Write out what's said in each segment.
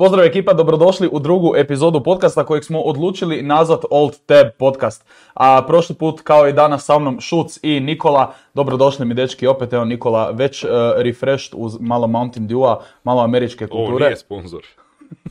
Pozdrav ekipa, dobrodošli u drugu epizodu podcasta kojeg smo odlučili nazvat Old Tab podcast. A prošli put kao i danas sa mnom Šuc i Nikola, dobrodošli mi dečki, opet evo Nikola već uh, refreshed uz malo Mountain Dew-a, malo američke Ovo kulture. nije sponsor.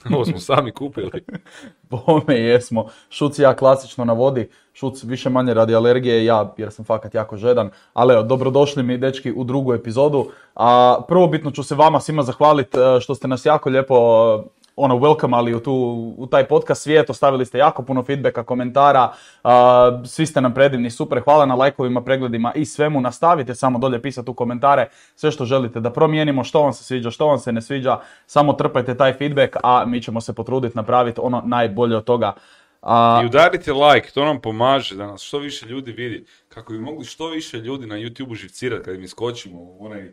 Ovo smo sami kupili. Bome jesmo. Šuc ja klasično na vodi. Šuc više manje radi alergije, ja jer sam fakat jako žedan. Ali evo, dobrodošli mi dečki u drugu epizodu. A prvobitno ću se vama svima zahvaliti što ste nas jako lijepo e, ono welcome u, tu, u taj podcast svijet, ostavili ste jako puno feedbacka, komentara, a, svi ste nam predivni, super, hvala na lajkovima, pregledima i svemu, nastavite samo dolje pisati u komentare sve što želite da promijenimo, što vam se sviđa, što vam se ne sviđa, samo trpajte taj feedback, a mi ćemo se potruditi napraviti ono najbolje od toga. A, I udarite like, to nam pomaže da nas što više ljudi vidi. Kako bi mogli što više ljudi na YouTube-u živcirati kad im iskočimo u onaj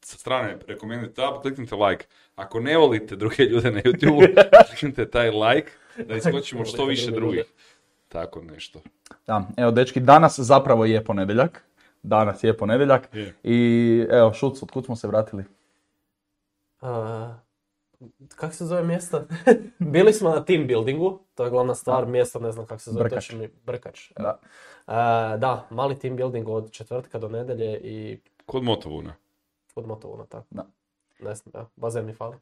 sa strane recommended tab, kliknite like. Ako ne volite druge ljude na YouTube, kliknite taj like da iskočimo što više drugih. Tako nešto. Da, evo dečki, danas zapravo je ponedjeljak. Danas je ponedjeljak. Je. I evo, Šuc, od kud smo se vratili? A, kak se zove mjesto? Bili smo na team buildingu, to je glavna stvar, mjesto ne znam kako se zove, Brkač. točno mi, Brkač. Da. A, da, mali team building od četvrtka do nedjelje i Kod Motovuna. od Motovuna, tako. Da. Ne znam, evo, bazen mi fali.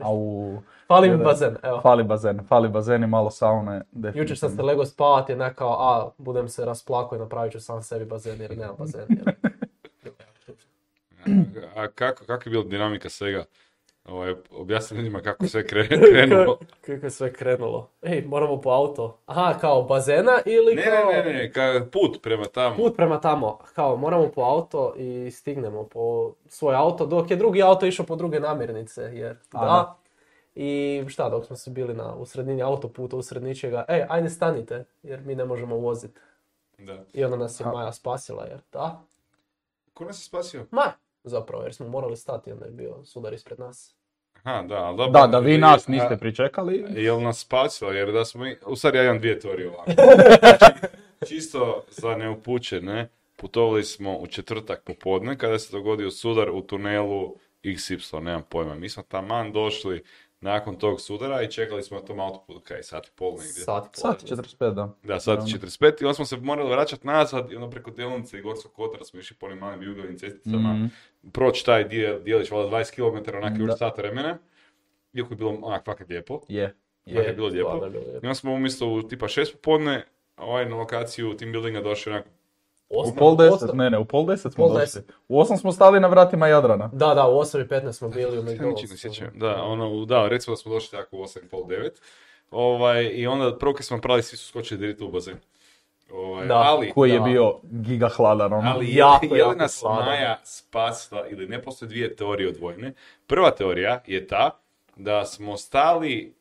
Au, Fali mi bazen, evo. fali bazen, fali bazen i malo saune. Jučer sam se lego spavat je nekao, a, budem se rasplako i napravit ću sam sebi bazen jer nemam bazen. Jer... A kako, kako je bila dinamika svega? Ovaj, objasni ljudima kako sve kre, krenulo. Kako je sve krenulo. Ej, moramo po auto. Aha, kao bazena ili Ne, kao... ne, ne, ne, ka, put prema tamo. Put prema tamo, kao moramo po auto i stignemo po svoj auto, dok je drugi auto išao po druge namirnice, jer A, da. I šta, dok smo se bili na, u sredini autoputa, usred ničega, ej, ajde stanite, jer mi ne možemo voziti. Da. I onda nas je A. Maja spasila, jer da, Ko nas je spasio? Maja, zapravo, jer smo morali stati, onda je bio sudar ispred nas. Aha, da, ali dobro. Da, da vi nas niste pričekali. Jel nas spasilo, jer da smo mi, u stvari ja imam dvije teorije ovako. Čisto za neupućene, putovali smo u četvrtak popodne kada se dogodio sudar u tunelu XY, nemam pojma. Mi smo taman došli nakon tog sudara i čekali smo na tom autoputu, kaj, sat i pol negdje. Sat. Sat i 45, da. Da, sat i Naravno. 45 i onda smo se morali vraćati nazad i onda preko Delnice i Gorskog kotara smo išli po onim malim jugovim cesticama, Mhm. proći taj dio, dijelić, valjda 20 km, onak još sat vremena. Iako je bilo onak fakat lijepo. Je. Fakat je bilo lijepo. je I onda smo umjesto u tipa šest popodne, ovaj na lokaciju team buildinga došli onak, U Osam- pol deset, osam- ne ne, u pol deset smo Pol došli. deset. U osam smo stali na vratima Jadrana. Da, da, u 8.15 smo bili u sjećam. Da, ono, da, recimo da smo došli tako u 8.30, 9. Ovaj, I onda prvo kad smo napravili, svi su skočili direkt u bazen. Ovaj, Da, ali, Koji je Da. bio giga hladan, ono. ali je, jako, je li jako nas hladan. Maja spasila ili ne postoje dvije teorije odvojene. Prva teorija je ta da smo stali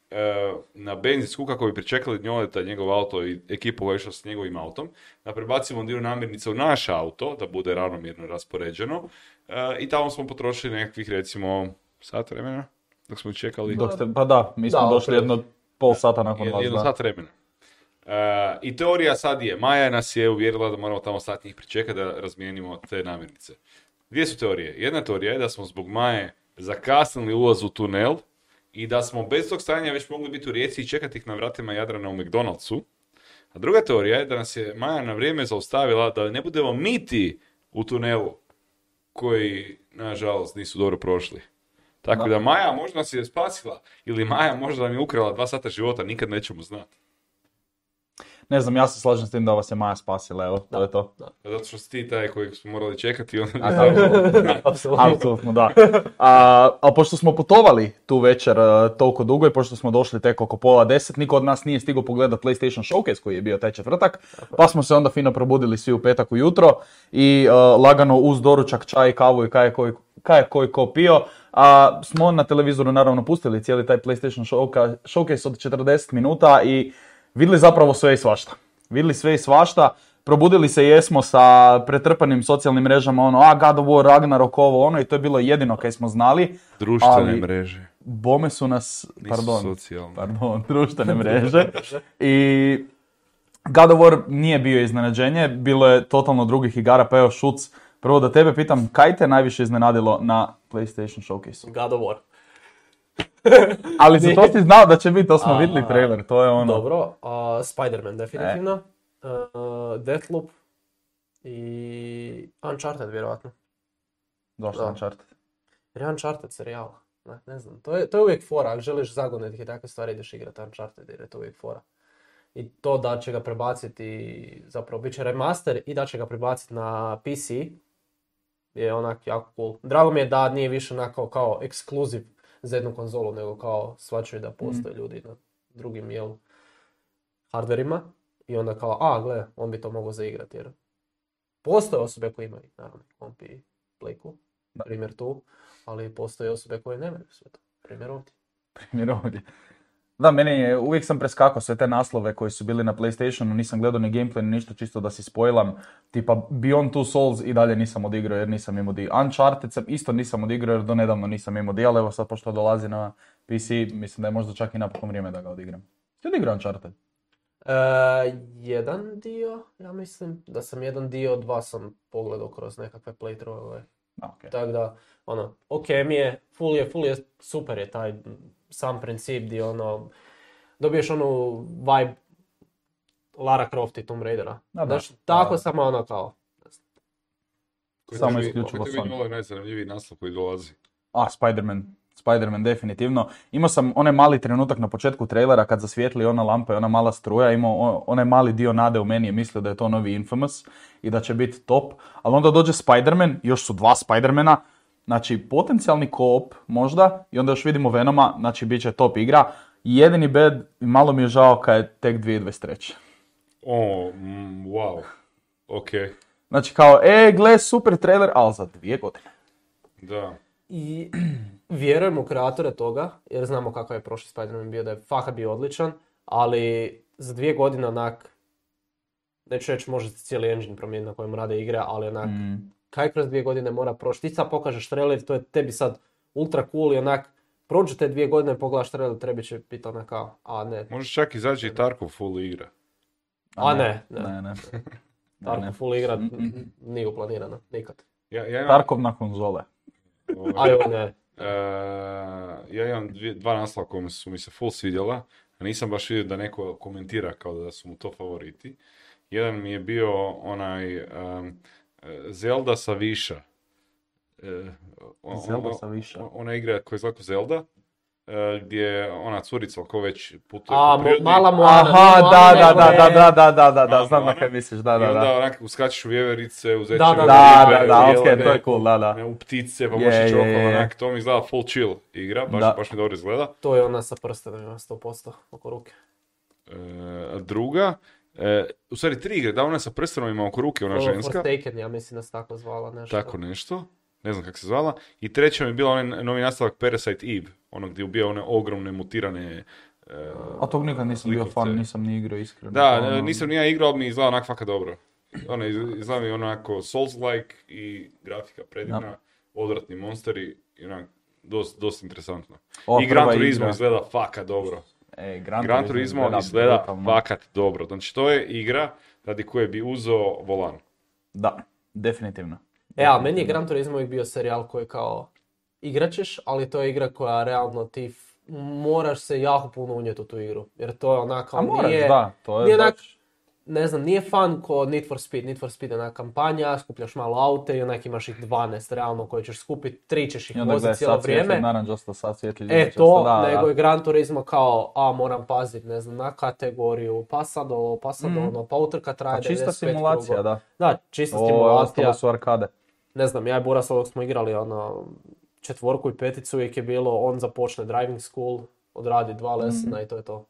na benzinsku kako bi pričekali Njoleta, njegov auto i ekipu koja je išla s njegovim autom, da prebacimo dio namirnica u naš auto, da bude ravnomjerno raspoređeno e, i tamo smo potrošili nekakvih recimo sat vremena dok smo čekali Dok ste, pa da, mi smo Da, došli jedno pol sata nakon vas, jedno da. sat vremena. E, I teorija sad je, Maja nas je uvjerila da moramo tamo sat njih pričekati da razmijenimo te namirnice. Dvije su teorije. Jedna teorija je da smo zbog Maje zakasnili ulaz u tunel i da smo bez tog stanja već mogli biti u Rijeci i čekati ih na vratima Jadrana u McDonald'su. A druga teorija je da nas je Maja na vrijeme zaustavila da ne budemo miti u tunelu koji, nažalost, nisu dobro prošli. Tako Da. da Maja možda nas je spasila ili Maja možda nam je ukrala dva sata života, nikad nećemo znati. Ne znam, ja se slažem s tim da vas je Maja spasila, evo, to je to. Zato što si ti taj kojeg smo morali čekati. Da. Apsolutno. Da. A, a pošto smo putovali tu večer a, toliko dugo i pošto smo došli tek oko pola deset, niko od nas nije stigao pogledati PlayStation Showcase koji je bio taj četvrtak, pa smo se onda fino probudili svi u petak ujutro i a, lagano uz doručak, čaj, kavu i kaj je koji, kaj je koji ko pio, a smo na televizoru naravno pustili cijeli taj PlayStation showca- Showcase od 40 minuta i vidjeli zapravo sve i svašta. Vidjeli sve i svašta, probudili se jesmo sa pretrpanim socijalnim mrežama, ono, a God of War, Ragnarok, ovo, ono, i to je bilo jedino kaj smo znali. Društvene Ali- mreže. Bome su nas, Nisu pardon, socijalne. pardon, društvene mreže. I God of War nije bio iznenađenje, bilo je totalno drugih igara, pa evo Šuc, prvo da tebe pitam, kaj te najviše iznenadilo na PlayStation Showcase? God of War. Ali za to si znao da će biti, to smo A, vidjeli trailer, to je ono. Dobro, a Spider-Man definitivno. Uh, Deathloop i Uncharted vjerojatno. Da. Uncharted. Jer je Uncharted serijal. Ne, ne znam, to je, to je uvijek fora, ako želiš zagonetke i takve stvari ideš igrati Uncharted jer je to uvijek fora. I to da će ga prebaciti, zapravo bit će remaster i da će ga prebaciti na PC je onak jako cool. Drago mi je da nije više onako kao ekskluziv za jednu konzolu, nego kao svačaju da postoje ljudi na drugim jel, hardverima. I onda kao, a gle, on bi to mogao zaigrati jer postoje osobe koje imaju, naravno, komp i Playku, primjer tu, ali postoje osobe koje nemaju sve to, primjer ovdje. primjer ovdje. Da, meni je, uvijek sam preskakao sve te naslove koji su bili na PlayStationu, nisam gledao ni gameplay ni ništa, čisto da si spojlam. Tipa Beyond Two Souls i dalje nisam odigrao jer nisam imao di. Uncharted sam isto nisam odigrao jer do nedavno nisam imao di, ali evo sad pošto dolazi na PC, mislim da je možda čak i napokon vrijeme da ga odigram. Ti odigrao Uncharted? E, jedan dio, ja mislim, da sam jedan dio, dva sam pogledao kroz nekakve playthrough A, okej. Tako da, ono, ok mi je, full je, full je, super je taj sam princip gdje ono, dobiješ onu vibe Lara Croft i Tomb Raidera. Da, da. Znaš, tako Da. samo ono kao, Koji Samo isključivo Koji tebi Sony. ovaj najzanimljiviji naslov koji dolazi? A, Spider-Man. Spider-Man definitivno. Imao sam onaj mali trenutak na početku trailera kad zasvijetli ona lampa i ona mala struja, imao onaj mali dio nade u meni je mislio da je to novi Infamous i da će biti top, ali onda dođe Spider-Man, još su dva Spider-mana, znači potencijalni koop možda i onda još vidimo Venoma, znači bit će top igra. Jedini bad, malo mi je žao kad je tek 2023. O, mm, wow. Ok, Znači kao, e, gle, super trailer, ali za dvije godine. da. I vjerujem u kreatore toga, jer znamo kakav je prošli Spider-Man bio, da je fakat bio odličan, ali za dvije godine onak, neću reći može se cijeli engine promijeniti na kojem rade igre, ali onak, Mm. Kaj kroz dvije godine mora proći. Ti sad pokažeš trailer, to je tebi sad ultra cool i onak, prođu te dvije godine, pogledaš trailer, tebi će biti onak kao, a ne, Može čak izaći i Tarkov full igra. a ne, ne, Ne, ne. Tarkov full igra nije uplanirana, nikad. Ja, ja imam, Tarkov na konzole. ovaj, Aj, ne. e, ja imam dvije- dva naslova koja su mi se full svidjela, a nisam baš vidio da neko komentira kao da su mu to favoriti. Jedan mi je bio onaj Zelda sa Viša. E, Zelda sa Viša. Ona igra koja je zlako Zelda, e, gdje ona curica ko već putuje A, po prirodi. mala Moana, Aha, da, da, da, je- da, da, da, da, da, da, znam na kaj misliš, da, I da, onda da. onak uskačeš u vjeverice, u Da, zečeve da, Da, da, da, u okej, to je cool, da, da. u ptice, pa Je, možeš je, čokova, je. onak, to mi izgleda full chill igra, baš, Da. baš mi dobro izgleda. To je ona sa prstenima, 100% oko ruke. E, druga, e, u stvari tri igre, da ona sa prstenovima oko ruke, ona To ženska, Forsaken, ja mislim da se tako zvala nešto. tako nešto, ne znam kako se zvala. I treća mi je bila onaj novi nastavak Parasite Eve, ono gdje ubija one ogromne mutirane e, A tog nikad nisam bio fan, nisam ni igrao iskreno. Da, Ono, e, nisam ni ja igrao, ali mi izgleda onak fakat dobro. Ono, iz- izgleda mi onako Souls-like i grafika predivna, odvratni monsteri i onak, dosta dost interesantno. ova I Gran Turismo izgleda fakat dobro. E, Gran, Gran Turismo izgleda brutalno. fakat dobro. Znači to je igra radi koje bi uzeo volan. Da, definitivno. E, ali meni je Gran Turismo uvijek bio serijal koji kao igraćeš, ali to je igra koja realno ti moraš se jako puno unijeti u tu igru. Jer to je onako, A moraš, nije, da, to je nije onak, baš- ne znam, nije fan ko Need for Speed. Need for Speed je onak kampanja, skupljaš malo aute i onak imaš ih 12 realno koje ćeš skupiti, tri ćeš ih I voziti cijelo vrijeme. naranđasto, sad svijetli E to, da, nego da. je Gran Turismo kao, a moram paziti, ne znam, na kategoriju, pa sad ovo, pa sad Mhm. ono, pa utrka traje Pa čista 95 simulacija, da. Da, čista Ovo stimulacija. ostalo su arkade. Ne znam, ja i Buras dok smo igrali ono, četvorku i peticu, uvijek je bilo on započne driving school, odradi dva lesena i to je to.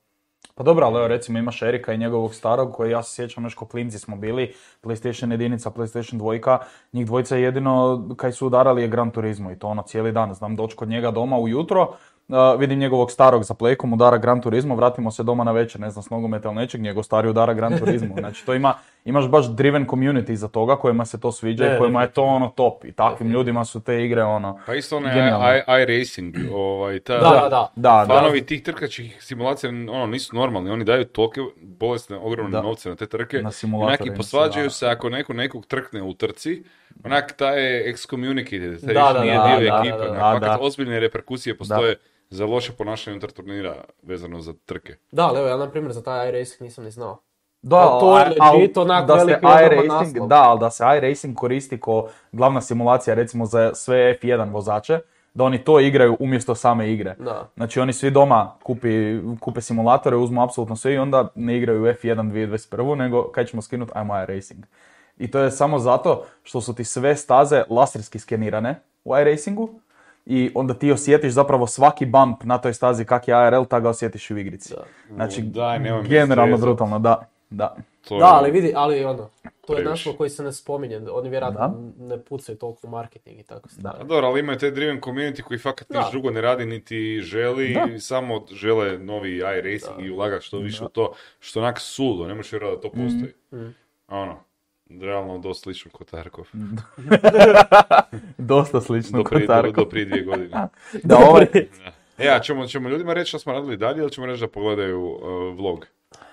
Pa dobro, ali recimo imaš Erika i njegovog starog koji ja se sjećam još klinci smo bili, PlayStation jedinica, PlayStation dvojka, njih dvojica jedino kaj su udarali je Gran Turismo i to ono cijeli dan. Znam doći kod njega doma ujutro, uh, vidim njegovog starog za plejkom, udara Gran Turismo, vratimo se doma na večer, ne znam s nogometa ili nečeg, njegov stari udara Gran Turismo. Znači to ima, imaš baš driven community za toga kojima se to sviđa Ne, i kojima je to ono top i takvim ljudima su te igre ono... Pa isto i- iRacing, ovaj, ta, Da, da, da. Fanovi tih trkačkih simulacija ono, nisu normalni, oni daju tolike bolesne, ogromne Da. novce na te trke. Na simulatorima i posvađaju da. se ako neko nekog trkne u trci, onak taj je excommunicated, taj Da, više nije da, dio da, ekipe. da, da, onak, da, fakat da. ozbiljne reperkusije postoje za loše ponašanje unutar turnira vezano za trke. Da, ali evo, ja na primjer za taj iRacing nisam ni znao. Da, Ali to je al- legit onak da se veliki iRacing, naslov. da, ali da se iRacing koristi kao glavna simulacija recimo za sve F1 vozače, da oni to igraju umjesto same igre. Da. Znači oni svi doma kupi, kupe simulatore, uzmu apsolutno sve i onda ne igraju F1 2021. nego kaj ćemo skinuti, ajmo iRacing. I to je samo zato što su ti sve staze laserski skenirane u iRacingu i onda ti osjetiš zapravo svaki bump na toj stazi kak je ARL, tak ga osjetiš u igrici. Da. Znači, Daj, generalno brutalno, da. Da. To Da, je- ali vidi, ali ono, to je naslov koji se ne spominje, oni vjerojatno Da. ne pucaju toliko u marketing i tako stvari. A dobro, ali imaju taj driven community koji fakat niš Da. drugo ne radi niti želi, Da. samo žele novi iRacing i ulagat što više u to, što onak sudo, ne možeš vjerovati da to postoji. Mhm. A ono, realno dosta slično kod Tarkov. Dosta slično Do kod prije, do, Tarkov. do prije dvije godine. Da, ovaj, E, a ćemo, ćemo ljudima reći što smo radili dalje ili ćemo reći da pogledaju uh, vlog?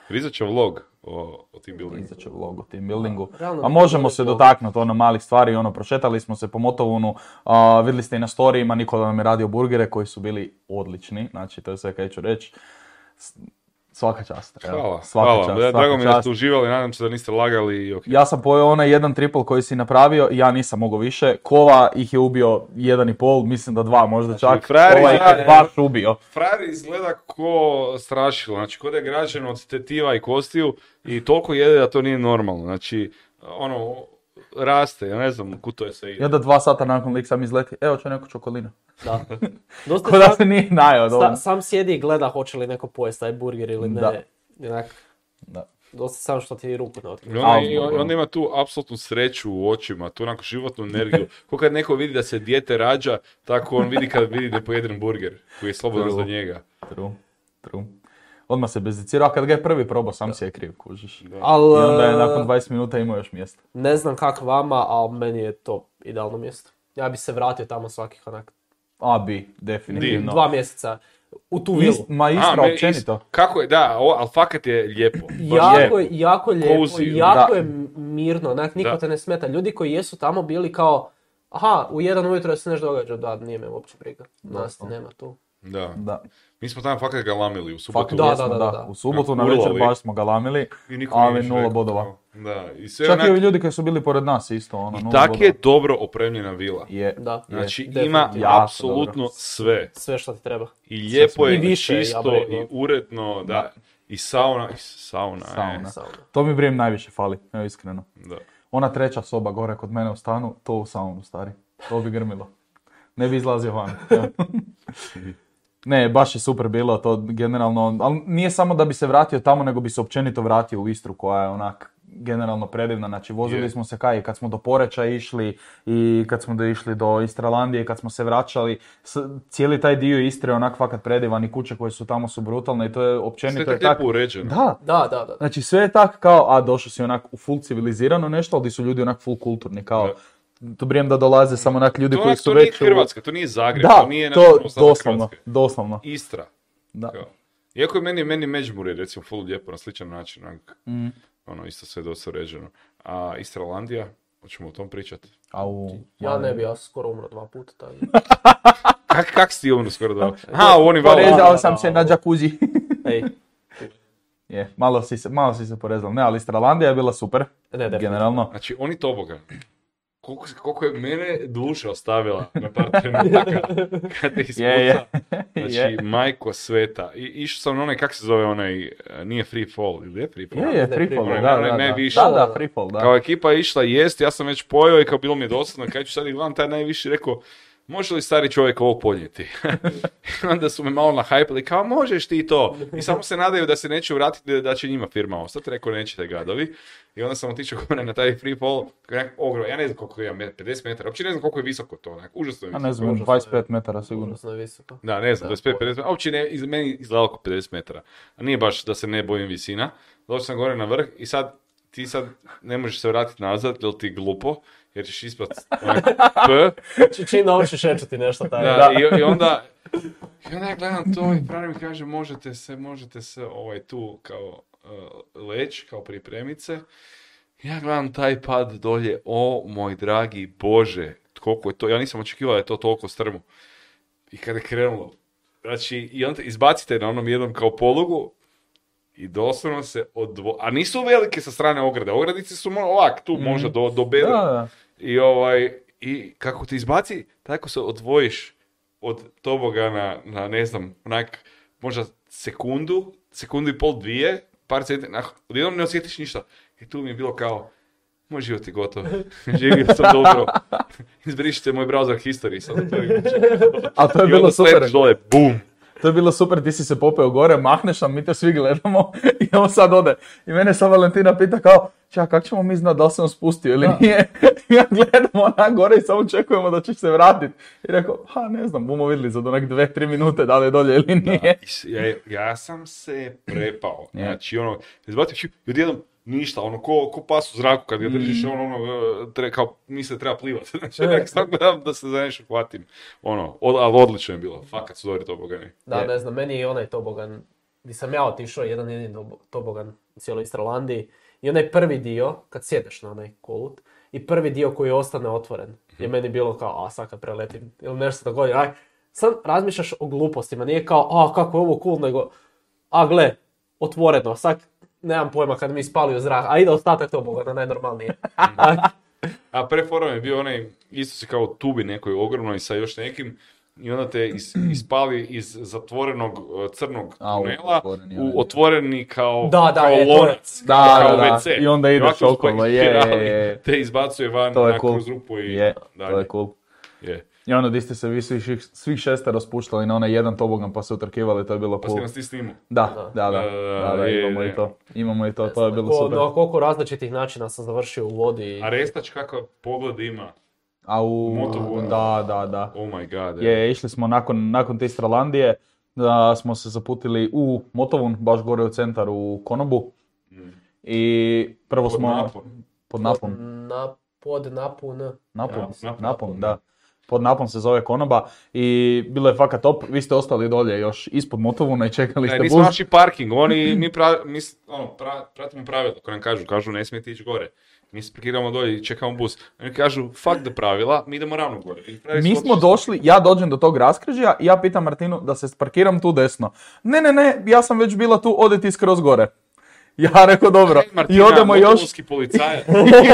Rizat će vlog o, o team buildingu. Izaće vlog o team buildingu. A možemo se dotaknuti ono malih stvari, ono prošetali smo se po Motovunu, a, vidjeli ste i na storijima, Nikola nam je radio burgere koji su bili odlični, znači to je sve kaj ću reći. Svaka čast. evo, Hvala, svaka hvala. čast, svaka Drago mi da ste uživali, nadam se da niste lagali i ok. Ja sam pojeo onaj jedan triple koji si napravio, ja nisam mogao više. Kova ih je ubio jedan i pol, mislim da dva možda čak. frajer Kova ih je baš ubio. Frajer izgleda ko strašilo, znači ko da je građen od tetiva i kostiju i toliko jede da to nije normalno. Znači, ono, raste, ja ne znam kud to je sve I ide. onda dva sata nakon lik sam izleti, evo će neko čokolina. Da. Dosta Ko da sam, se nije najao sta- dovoljno. sam sjedi i gleda hoće li neko pojesti taj burger ili ne. Da. I Da. dosta sam što ti ruku ne I otkrije. i zbog- onda ima tu apsolutnu sreću u očima, tu onako životnu energiju. Ko kad neko vidi da se dijete rađa, tako on vidi kad vidi da je pojeden burger koji je slobodan True. za njega. True, true. Odmah se bezicirao, a kad ga je prvi probao, sam si je kriv, kužiš. Al, I onda je e, nakon 20 minuta imao još mjesta. ne znam kako vama, ali meni je to idealno mjesto. Ja bi se vratio tamo svakih onak A bi, definitivno. dva mjeseca u tu vilu. Ist- ma A, Istra me- općenito. is- Kako je, da, o, ali fakat je lijepo. Jako lijepo. je, jako lijepo, Cozy, jako da. je mirno, onak niko Da. te ne smeta. Ljudi koji jesu tamo bili kao, aha, u jedan ujutro se nešto događa, da, nije me uopće briga. Nas nema tu. Da. Da. Mi smo tamo fakat galamili u subotu. Fakat Da, da, da, da. U subotu na večer baš smo galamili, I ali nula rekao, bodova. Da, i sve Čak onak, i ovi ljudi koji su bili pored nas isto, ono, i nula tak je dobro opremljena vila. Je, Da. je. Znači definitivno. ima apsolutno dobro. sve. Sve što ti treba. I lijepo je, I i više, ja čisto, rekao. i uredno, da. I sauna, i sauna, Sauna. je. Sauna. To mi Brim najviše fali, evo iskreno. Da. Ona treća soba gore kod mene u stanu, to u saunu stari. To bi grmilo. Ne bi izlazio van. Ne, baš je super bilo to generalno, ali nije samo da bi se vratio tamo, nego bi se općenito vratio u Istru koja je onak generalno predivna. Znači vozili Je. smo se kaj, kad smo do Poreča išli i kad smo do išli do Istralandije, kad smo se vraćali, s- cijeli taj dio Istre je onak fakat predivan i kuće koje su tamo su brutalne i to je Sve općenito je je tako tak. lijepo uređeno. Da, Da, da, da. Znači sve je tak kao, a došao si onak u full civilizirano nešto, ali su ljudi onak full kulturni, kao, to brijem da dolaze samo onak ljudi To, koji su to nije već u- Hrvatska, to nije Zagreb, Da, to nije to doslovno, Hrvatske. doslovno. Istra. Da. Kao. Iako je meni, meni Međimurje recimo full lijepo na sličan način, onak, Mm. ono isto sve dosta uređeno. A Istralandija, hoćemo o tom pričati. Au, Ja ne bi, ja sam skoro umro dva puta. Tako. Kak, kak si ti umro skoro da? Aha, u onim. Porezao sam se na džakuzi. Ej, je, malo si se, malo si se porezao. Ne, ali Istralandija je bila super, ne, generalno. Znači, oni toboga. Koliko, se- koliko je mene duša ostavila na par trenutaka kad. Je, je. Znači, Je. majko sveta. I, išao sam na onaj, kak se zove onaj, e, nije free fall, ili je free fall? Je, je, Ne, free fall, da. Da, Da, da, da. free fall, da. Kao ekipa je išla jest, ja sam već pojeo i kao bilo mi je dosadno, kaj ću sad i gledam taj najviši, rekao, može li stari čovjek ovo podnijeti? I onda su me malo nahajpili, kao možeš ti to. I samo se nadaju da se neće vratiti, da će njima firma ostati. Rekao, nećete gadovi. I onda sam otišao gore na taj free fall, ogrom, ja ne znam koliko je, 50 metara, uopće ne znam koliko je visoko to, onak, užasno je A visoko. ne znam, Užasno je. 25 metara sigurno. Užasno je visoko. Da, ne znam, Da, 25, 50 metara, uopće ne, iz, meni izgledalo oko 50 metara. A nije baš da se ne bojim visina. Došao sam gore na vrh i sad, ti sad ne možeš se vratiti nazad, jer ti je glupo, jer ćeš ispat onak P. Či- Čim naučiš šećati nešto taj. Da, I, I onda, i onda ja gledam to i pravi mi kaže, možete se, možete se ovaj tu kao uh, leć, kao pripremice. Ja gledam taj pad dolje, o moj dragi Bože, koliko je to, ja nisam očekivao da je to toliko strmo. I kada je krenulo, znači, i onda izbacite na onom jednom kao polugu i doslovno se odvo... A nisu velike sa strane ograde, ogradice su ovak, tu možda do, do bedra. Da, da. I ovaj, i kako ti izbaci, tako se odvojiš od tobogana na, ne znam, onak, možda sekundu, sekundu i pol, dvije, par centimetara, odjednom ne osjetiš ništa. I tu mi je bilo kao, moj život je gotov, živio sam dobro, izbrišite moj browser history, sad otvorim. A to je I bilo onda super. dole, bum. To je bilo super, ti si se popeo gore, mahneš, a mi te svi gledamo i on sad ode. I mene sad Valentina pita kao, čak, kako ćemo mi znati da li se on spustio ili nije? I ja gledamo onak gore i samo čekujemo da će se vratiti. I rekao, ha ne znam, bumo vidjeli za onak dve, tri minute da li je dolje ili nije. Ja, ja sam se prepao. Znači, ono, izbacio šiu, i odjednom ništa, ono, ko, ko pas u zraku kad ga Mm. držiš, ono, ono, e, tre, kao, misle treba plivat. Znači, onak, sad gledam da se za nešto hvatim. Ono, od, ali odlično je bilo, fakat su dobri tobogani. Da, Je. ne znam, meni je onaj tobogan, gdje sam ja otišao, jedan jedini tobo- tobogan u cijeloj Istralandiji, i onaj prvi dio, kad sjedeš na onaj kolut, i prvi dio koji ostane otvoren, je meni bilo kao, a sad kad preletim, ili nešto se dogodi, aj, sad razmišljaš o glupostima, nije kao, a kako je ovo cool, nego, a gle, otvoreno, sad nemam pojma kad mi spali u zrak, a ide ostatak tobogana, najnormalnije. A pre forum je bio onaj, isto si kao tubi nekoj ogromnoj sa još nekim, i onda te is, ispali iz zatvorenog e, crnog tunela u otvoreni kao, Da, da, kao je, to je- lonac, Da, kao da, da. WC. I onda ideš okolo, je, je, je. Te izbacuje van To je na cool. kroz rupu i Je, dalje. to je cool. Je. I onda di ste se vi svih, svih šesta raspuštali na onaj jedan tobogan pa se utrkivali, to je bilo Pa cool. si nas ti. Da, da, da, Da, da, da, da, je, imamo je. i to. Imamo i to, to je bilo Ko- super. Na koliko različitih načina sam završio u vodi. A Restač kakav pogled ima. A u... Motovun. Da, da, da. Oh my god. Je, išli smo nakon, nakon te Stralandije, da smo se zaputili u Motovun, baš gore u centar u Konobu. I prvo Pod smo... napon. Pod napon. Na, pod napun. Napon, Nap- nap- napon, da. Pod napon se zove Konoba i bilo je fakat top. Vi ste ostali dolje još ispod Motovuna i čekali Ne, ste nismo bus. našli parking, oni, mi, pra, mi ono, pra- pratimo pravila koje nam kažu, kažu ne smijete ići gore. Mi se parkiramo dolje i čekamo bus. Oni kažu, fuck the pravila, mi idemo ravno gore. Mi smo došli, ja dođem do tog raskrižja i ja pitam Martinu da se parkiram tu desno. Ne, ne, ne, ja sam već bila tu, ode ti skroz gore. Ja rekao dobro. Ej, Martina, I odemo još, policajac.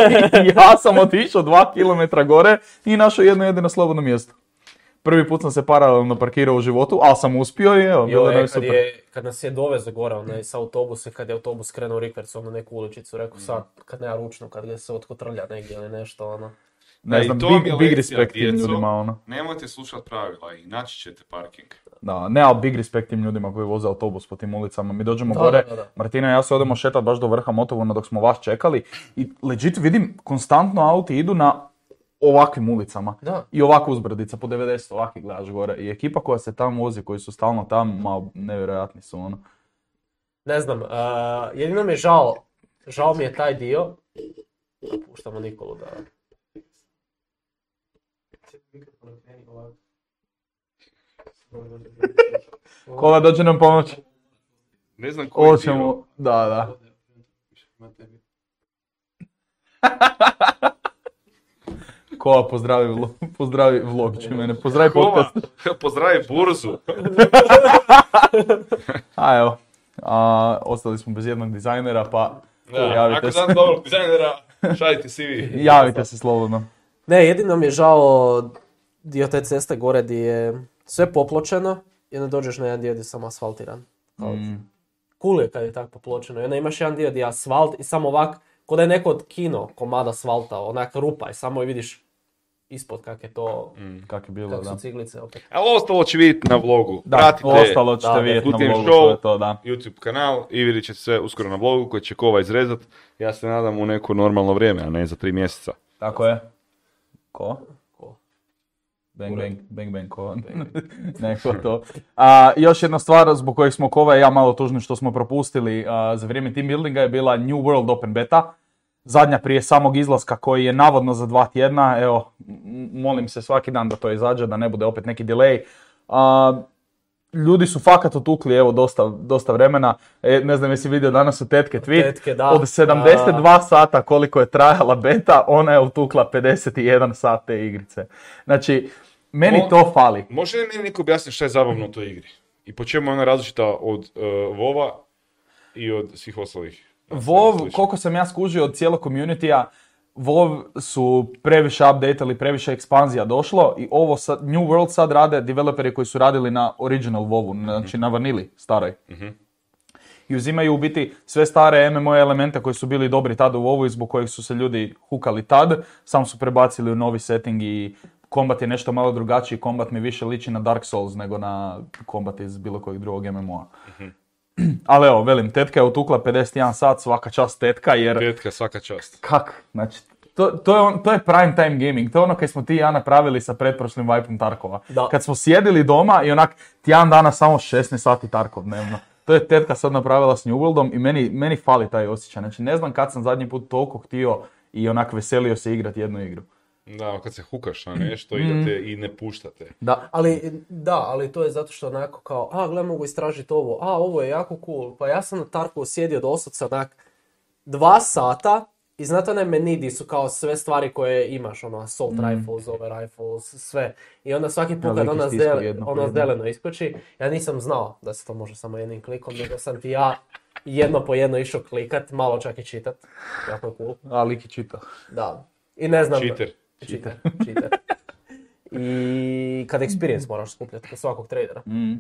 ja sam otišao dva kilometra gore i našao jedno jedino slobodno mjesto. Prvi put sam se paralelno parkirao u životu, ali sam uspio i evo, bilo e, je kad, super. je, kad nas je dovezo gore onaj, sa autobusa, kad je autobus krenuo rikvercom na neku uličicu, rekao sad, kad nema ručno, kad ga se otkotrlja negdje ili nešto, ono. Ne Da, i znam, to big, big respect ljudima, ono. Nemojte slušati pravila i naći ćete parking. Da, ne, ali big respect tim ljudima koji voze autobus po tim ulicama. Mi dođemo Da, gore, da, da. Martina i ja se odemo šetat baš do vrha Motovuna dok smo vas čekali i legit vidim konstantno auti idu na ovakvim ulicama. Da. I ovako uzbrdica po 90, ovaki gledaš gore. I ekipa koja se tamo vozi, koji su stalno tamo, ma nevjerojatni su ono. Ne znam, uh, jedino mi je žao, žao mi je taj dio, puštamo Nikolu da... Kola dođe nam pomoć. Ne znam koji dio. Hoćemo, da, da. Kola pozdravi, vlo- pozdravi vlog, će mene, pozdravi Kova, podcast. pozdravi burzu. A evo, a, ostali smo bez jednog dizajnera, pa Da, javite ako se. znam dobrog dizajnera, šaljite si vi. Javite se slobodno. Ne, jedino mi je žao dio te ceste gore gdje je sve popločeno i onda dođeš na jedan dio gdje je samo asfaltiran. Mm. Cool je kad je tako popločeno. I onda imaš jedan dio gdje je asfalt i samo ovak, ko da je neko od kino komada asfalta, onak rupa i samo vidiš ispod kak je to, Kak je bilo, kak da. su ciglice opet. Ali ostalo će vidjeti na vlogu. Da, Pratite ostalo ćete da, vidjeti na vlogu, Show. to je to, da. YouTube kanal i vidjet ćete sve uskoro na vlogu koji će Kova izrezat. Ja se nadam u neko normalno vrijeme, a ne za tri mjeseca. Tako je. Ko? Bang, bang, bang, bang, ko? Neko to. A, još jedna stvar zbog kojeg smo Kova i ja malo tužni što smo propustili a, za vrijeme team buildinga je bila New World Open Beta. Zadnja prije samog izlaska koji je navodno za dva tjedna. Evo, molim se svaki dan da to izađe, da ne bude opet neki delay. A, ljudi su fakat otukli, evo, dosta, dosta vremena. E, ne znam jesi vidio danas u Tetke tweet. Tetke, da. Od 72 sata koliko je trajala beta, ona je utukla 51 sat te igrice. Znači, Meni Mo- to fali. Može li meni neko objasniti šta je zabavno u toj igri? I po čemu je ona različita od uh, Vova i od svih ostalih? WoW, koliko sam ja skužio od cijelog communitya, WoW su previše updatali, previše ekspanzija došlo i ovo sad, New World sad rade developeri koji su radili na original WoWu, znači na vanili staroj. I uzimaju u biti sve stare MMO elemente koji su bili dobri tad u WoWu i zbog kojih su se ljudi hukali tad, sam su prebacili u novi setting i kombat je nešto malo drugačiji, kombat mi više liči na Dark Souls nego na kombat iz bilo kojeg drugog MMO-a. Ali evo, velim, tetka je utukla 51 sat, svaka čast tetka, jer Tetka, svaka čast. kak, znači, to, to, je on, to je prime time gaming, to je ono kaj smo ti i ja napravili sa pretprošlim Vipeom Tarkova. Da. Kad smo sjedili doma i onak tjedan dana samo 16 sati Tarkov dnevno. To je tetka sad napravila s New Worldom i meni, meni fali taj osjećaj. Znači ne znam kad sam zadnji put toliko htio i onak veselio se igrati jednu igru. Da, kad se hukaš na nešto i da te i ne puštate. Da. Ali, da, ali to je zato što onako kao, a gle mogu istražiti ovo, a ovo je jako cool. Pa ja sam na Tarkovu sjedio doslovce onak dva sata i znate onaj meni di su kao sve stvari koje imaš, ono assault rifles, ove rifles, sve. I onda svaki put kad ona, ono zeleno iskoči, ja nisam znao da se to može samo jednim klikom, nego sam ti ja jedno po jedno išao klikat, malo čak i čitat. Jako je cool. A, lik je čitao. Da. I ne znam... Cheater. Cheater. Cheater. I kad experience moraš skupljati kod svakog tradera. Mm.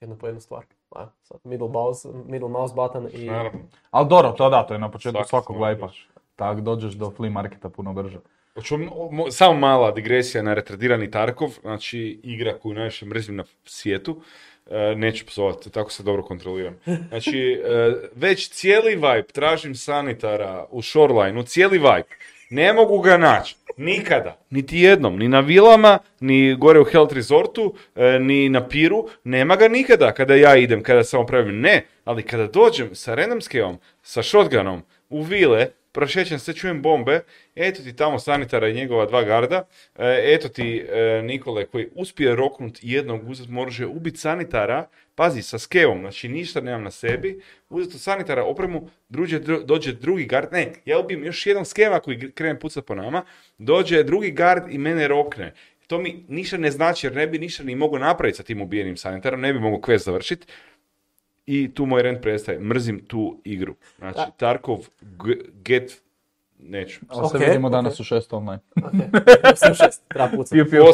Jednu po jednu stvar. A, sad middle mouse, middle mouse button i... Naravno. Ali dobro, to da, to je na početku Svaki svakog put. Tak dođeš do flea marketa puno brže. Hoću mo- mo- samo mala digresija na retardirani Tarkov, znači igra koju najviše mrzim na svijetu. E, neću psovati, tako se dobro kontroliram. Znači, e, već cijeli vibe, tražim sanitara u Shorelineu, cijeli vibe. Ne mogu ga naći. Nikada. Niti jednom. Ni na vilama, ni gore u Health Resortu, e, ni na piru. Nema ga nikada kada ja idem, kada samo pravim. Ne, ali kada dođem sa random skevom, sa shotgunom, u vile, prošećem se, čujem bombe, eto ti tamo sanitara i njegova dva garda, e, eto ti e, Nikole koji uspije roknut jednog, uzet može ubiti sanitara, pazi, sa skevom, znači ništa nemam na sebi, uzet od sanitara opremu, druđe, dru- dođe drugi gard, ne, ja ubijem još jednog skeva koji krene pucat po nama, dođe drugi gard i mene rokne. To mi ništa ne znači jer ne bi ništa ni mogao napraviti sa tim ubijenim sanitarom, ne bi mogao quest završiti. I tu moj rent prestaje. Mrzim tu igru. Znači, Tarkov g- get... Neću. Ali se Ok, vidimo danas ok. u šest online. Ok, sam šest, treba pucat. Piu, piu.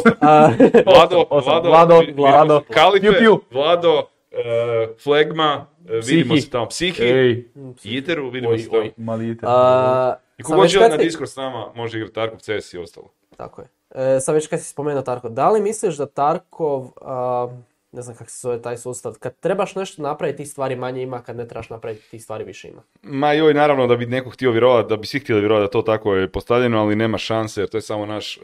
Vlado. Vlado, Vlado, Vlado. Kalife, Piu, piu. Vlado, e, Flegma, e, vidimo Psihi. se tamo. Psihi, Ej, Jiteru, vidimo Oj, se tamo. oj. malite. a, I sam želi kad na Discord s nama, može igrati Tarkov, CS i ostalo. Tako je. E, sad već kad si spomenuo Tarkov, da li misliš da Tarkov, a, ne znam kako se zove taj sustav, kad trebaš nešto napraviti tih stvari manje ima, kad ne trebaš napraviti tih stvari više ima? Ma joj, naravno da bi neko htio vjerovati, da bi svi htjeli vjerovati da to tako je postavljeno, ali nema šanse jer to je samo naš uh,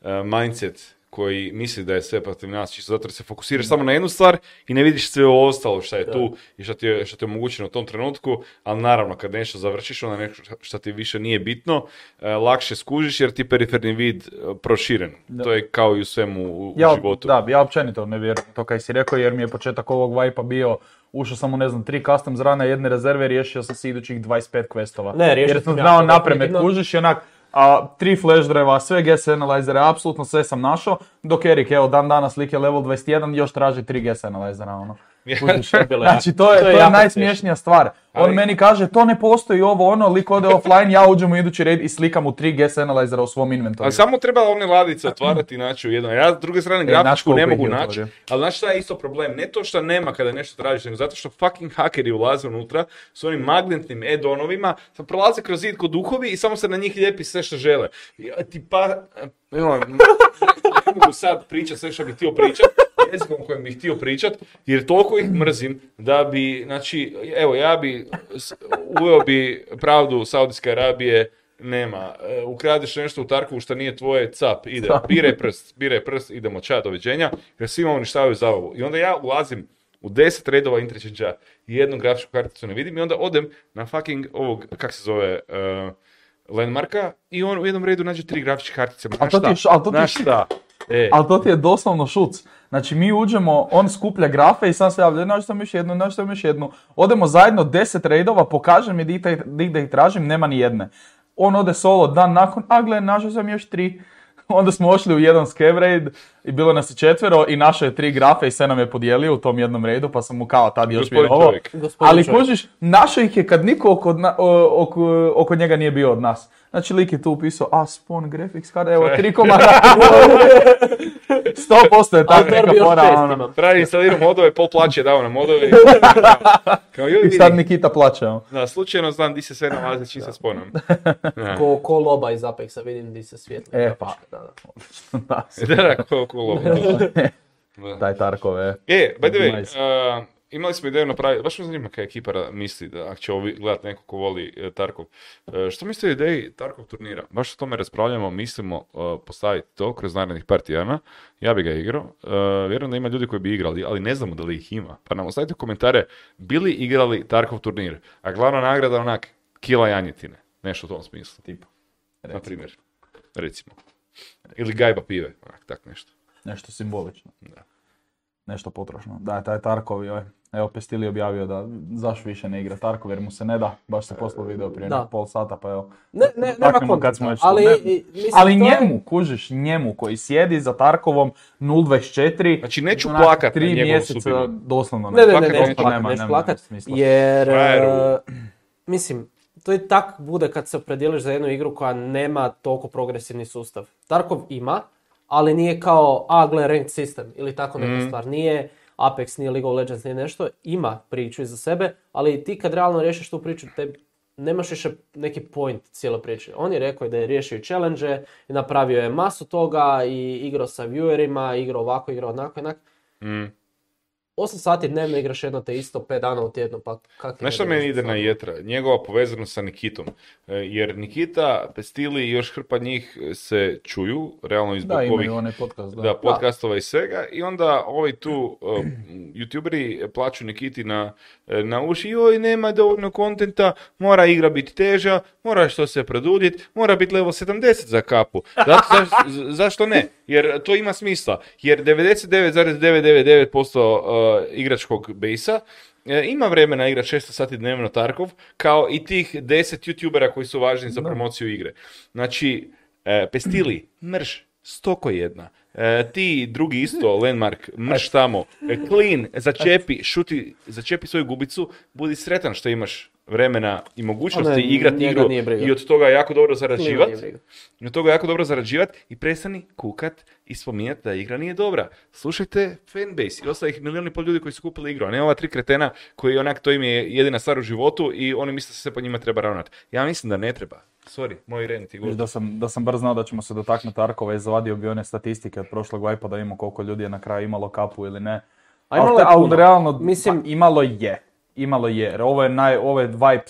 uh, mindset koji misli da je sve protiv nas, čisto zato jer se fokusiraš samo na jednu stvar i ne vidiš sve ovo ostalo šta je Da. tu i šta ti je, šta ti je omogućeno u tom trenutku, ali naravno kad nešto završiš, onda nešto šta ti više nije bitno, uh, lakše skužiš jer ti periferni vid uh, proširen. To je kao i u svemu u, u ja, životu. Da, ja općenito ne vjerujem to kaj si rekao jer mi je početak ovog Vipa bio Ušao sam u, ne znam, tri custom zrana, jedne rezerve, riješio sam si idućih 25 questova. Ne, riješio Jer sam znao napremet, kužiš i onak, a, tri flash drive sve gas analyzere, apsolutno sve sam našao, dok Erik, evo, dan danas lik level 21, još traži tri gas analyzera, ono. Znači, to je, to to je je, jako najsmiješnija stvar. On Ali- meni kaže, to ne postoji ovo, ono, lik ode offline, ja uđem u idući red i slikam u tri gas analyzera u svom inventoru. Ali samo treba one ladice otvarati i naći u jednom. Ja s druge strane E, grafičku ne mogu je naći, ali znaš šta je isto problem? Ne to što nema kada nešto tražiš, nego zato što fucking hakeri ulaze unutra s onim magnetnim add-onovima, sam prolaze kroz zid kod duhovi i samo se na njih lijepi sve što žele. Ja, ti pa... evo, ne mogu sad pričat sve što bih htio pričat, jezikom kojim bih htio pričat, jer toliko ih mrzim da bi, znači, evo, ja bi uveo bi pravdu Saudijske Arabije, nema. E, ukradeš nešto u Tarkovu što nije tvoje, cap, ide. Biraj prst, biraj prst, idemo, ča, doviđenja. Jer svima uništavaju zabavu. I onda ja ulazim u deset redova interchange i jednu grafičku karticu ne vidim i onda odem na fucking ovog, kak se zove, uh, landmarka i on u jednom redu nađe tri grafičke kartice. Ma, A to ti je šta? ali to ti je šta? E, Ali to ti je doslovno šuc. Znači mi uđemo, on skuplja grafe i sam se javlja, našao sam još jednu, našao sam još jednu. Odemo zajedno 10 raidova, pokaže mi di, da ih tražim, nema ni jedne. On ode solo dan nakon, a gle, našao sam još tri. onda smo ošli u jedan scav raid i bilo nas je četvero i našao je tri grafe i sve nam je podijelio u tom jednom raidu pa sam mu kao tad još Gospodin vjerovao. Ali kužiš, našao ih je kad niko oko, oko njega nije bio od nas. Znači lik je tu upisao, a spawn graphics card, evo tri komada. 100% je tako neka fora, šest ono. instalirao modove, pol plaće dao na modove. Kao joj I sad. Nikita plaće. ono. Da, slučajno znam di se sve nalazi čim se sponom. Ko, ko loba iz Apexa, vidim di se svijetli. E, pa. Da, da. Da, Da, da, ko, ko lobo. Da. Taj Tarkov je. E, by the way, Nice. uh, imali smo ideju napraviti, baš me zanima kaj ekipa misli, da ako će ovo gledati neko ko voli e, Tarkov. E, što mislite o ideji Tarkov turnira? Baš o tome raspravljamo, mislimo uh, postaviti to kroz narednih par tjedana. Ja bi ga igrao. Vjerujem da ima ljudi koji bi igrali, ali ne znamo da li ih ima. Pa nam ostavite komentare, bili igrali Tarkov turnir, a glavna nagrada je onak kila janjetine. Nešto u tom smislu. Tipa. Na primjer. Recimo. Ili gajba pive, onak, tak nešto. Nešto simbolično. Da. Nešto potrošno. Da, taj Tarkov je, evo Pestili je objavio da zašto više ne igra Tarkov jer mu se ne da. Baš se poslao video prije Da. pol sata pa evo. Ne, ne, nema kontenta, kad smo ali, Ne, mislim, Ali to je- njemu, kužiš, njemu koji sjedi za Tarkovom 0.24. Znači, neću onak plakat na tri njegovu mjeseca, sudbinu. doslovno Ne, ne, ne, Plakat neću neću. plakat, nema, nema plakat, smisla. jer, e, mislim, to i tak bude kad se opredijeliš za jednu igru koja nema toliko progresivni sustav. Tarkov ima, ali nije kao, a gle, ranked system ili tako neka Mhm. stvar. Nije Apex, nije League of Legends, nije nešto, ima priču iza sebe, ali ti kad realno riješiš tu priču, te nemaš više neki point cijele priče. On je rekao da je riješio challenge napravio je masu toga i igrao sa viewerima, igrao ovako, igrao onako, onak. Mm. 8 sati dnevno igraš jedno te isto 5 dana u tjednu, pa kak ti Znaš što meni ide na jetra? Njegova povezanost sa Nikitom. E, Jer Nikita, Pestili i još hrpa njih se čuju, realno i zbog Da, ovih onaj podcast, da. da, podcastova i svega i onda ovi tu uh, youtuberi plaću Nikiti na, e, na uši joj nema dovoljno kontenta, mora igra biti teža, mora što se produljiti, mora biti level 70 za kapu. Zato, zaš- zašto ne? Jer to ima smisla. Jer 99,999% uh, igračkog bejsa e, ima vremena igrati 600 sati dnevno Tarkov, kao i tih 10 youtubera koji su važni za promociju igre. Znači, e, Pestili, mrš, stoko jedna. E, ti drugi isto, Landmark, mrš tamo. E, clean, začepi, šuti, začepi svoju gubicu, budi sretan što imaš vremena i mogućnosti igrati igru i od toga jako dobro zarađivati. I od toga jako dobro zarađivati i prestani kukat i spominjati da igra nije dobra. Slušajte fanbase i ostalih milijun i pol ljudi koji su kupili igru, a ne ova tri kretena koji onak to im je jedina stvar u životu i oni misle da se po njima treba ravnati. Ja mislim da ne treba. Sorry, moj rent i Da sam, da sam brzo znao da ćemo se dotaknuti Tarkova i zavadio bi one statistike od prošlog Vipa da imamo koliko ljudi je na kraju imalo kapu ili ne. A imalo Ali ali puno. realno, Mislim- pa, imalo je. Imalo je. Jer ovo je, naj, ovo je vibe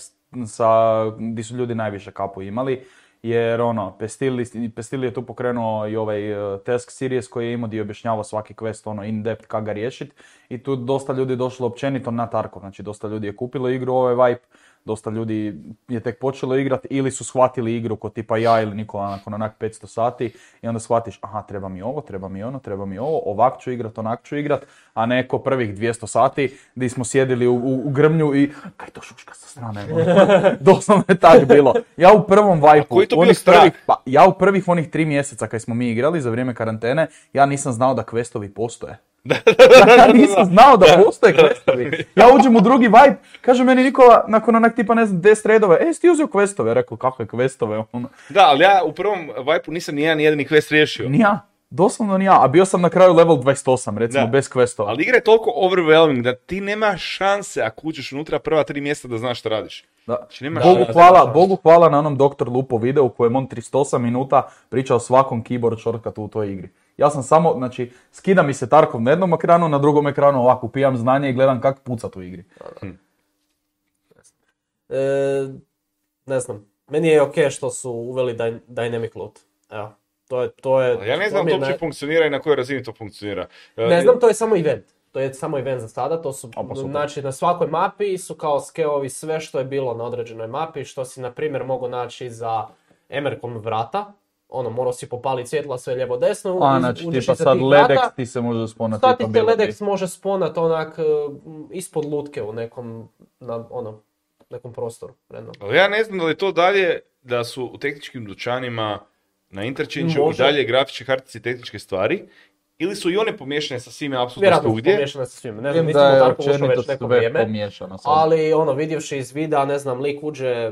sa, gdje su ljudi najviše kapu imali. Jer ono, Pestili, Pestili je tu pokrenuo i ovaj uh, task series koji je imao gdje je objašnjavao svaki quest ono in depth kako ga riješit. I tu dosta ljudi je došlo općenito na Tarkov. Znači dosta ljudi je kupilo igru ovaj vibe. Dosta ljudi je tek počelo igrati ili su shvatili igru kod tipa ja ili Nikola nakon onak 500 sati i onda shvatiš aha treba mi ovo, treba mi ono, treba mi ovo, ovak ću igrat, onak ću igrat, a ne ko prvih 200 sati di smo sjedili u, u, u grmlju i kaj to šuška sa strane. Doslovno je tak bilo. Ja u prvom vajpu, onih prvih, pa, ja u prvih onih tri mjeseca kad smo mi igrali za vrijeme karantene, ja nisam znao da questovi postoje. Ja nisam znao da postoje questovi. Ja uđem u drugi vibe, kaže meni Nikola, nakon onak tipa ne znam 10 redove, e, sti uzeo questove? Ja rekao, kakve questove? Ono, Da, ali ja u prvom Vipu nisam ni jedan jedini quest riješio. ni ja, doslovno ni ja, a bio sam na kraju level 28, recimo, Da. bez questova. Ali igra je toliko overwhelming da ti nema šanse ako uđeš unutra prva tri mjesta da znaš što radiš. Da. Znači, nemaš Bogu šanse. hvala, Bogu hvala na onom Dr. Lupo videu u kojem on 38 minuta priča o svakom keyboard shortcutu u toj igri. Ja sam samo, znači, skida mi se Tarkov na jednom ekranu, na drugom ekranu ovako upijam znanje i gledam kako pucat u igri. E, ne znam, meni je ok što su uveli dy- dynamic loot. Evo, to je, to je... Ali Ja ne znam to uopće funkcionira i na kojoj razini to funkcionira. E, Ne znam, to je samo event. To je samo event za sada, to su, A, pa super. znači na svakoj mapi su kao skeovi sve što je bilo na određenoj mapi, što si na primjer mogu naći za emerkom vrata, ono, morao si popaliti svjetla sve lijevo desno, A, znači, tipa sad tih Ledex vrata, ti se može sponati. Sad ti te Ledex može sponat onak e, ispod lutke u nekom, na, ono, nekom prostoru. Ali ja ne znam da li to dalje da su u tehničkim dućanima na interchange i dalje grafičke kartice i tehničke stvari, ili su i one pomiješane sa svime apsolutno svugdje. pomiješane sa svime. Ne znam, nisam da je ušao općenito već neko vrijeme. Ali ono, vidjevši iz videa, ne znam, lik uđe,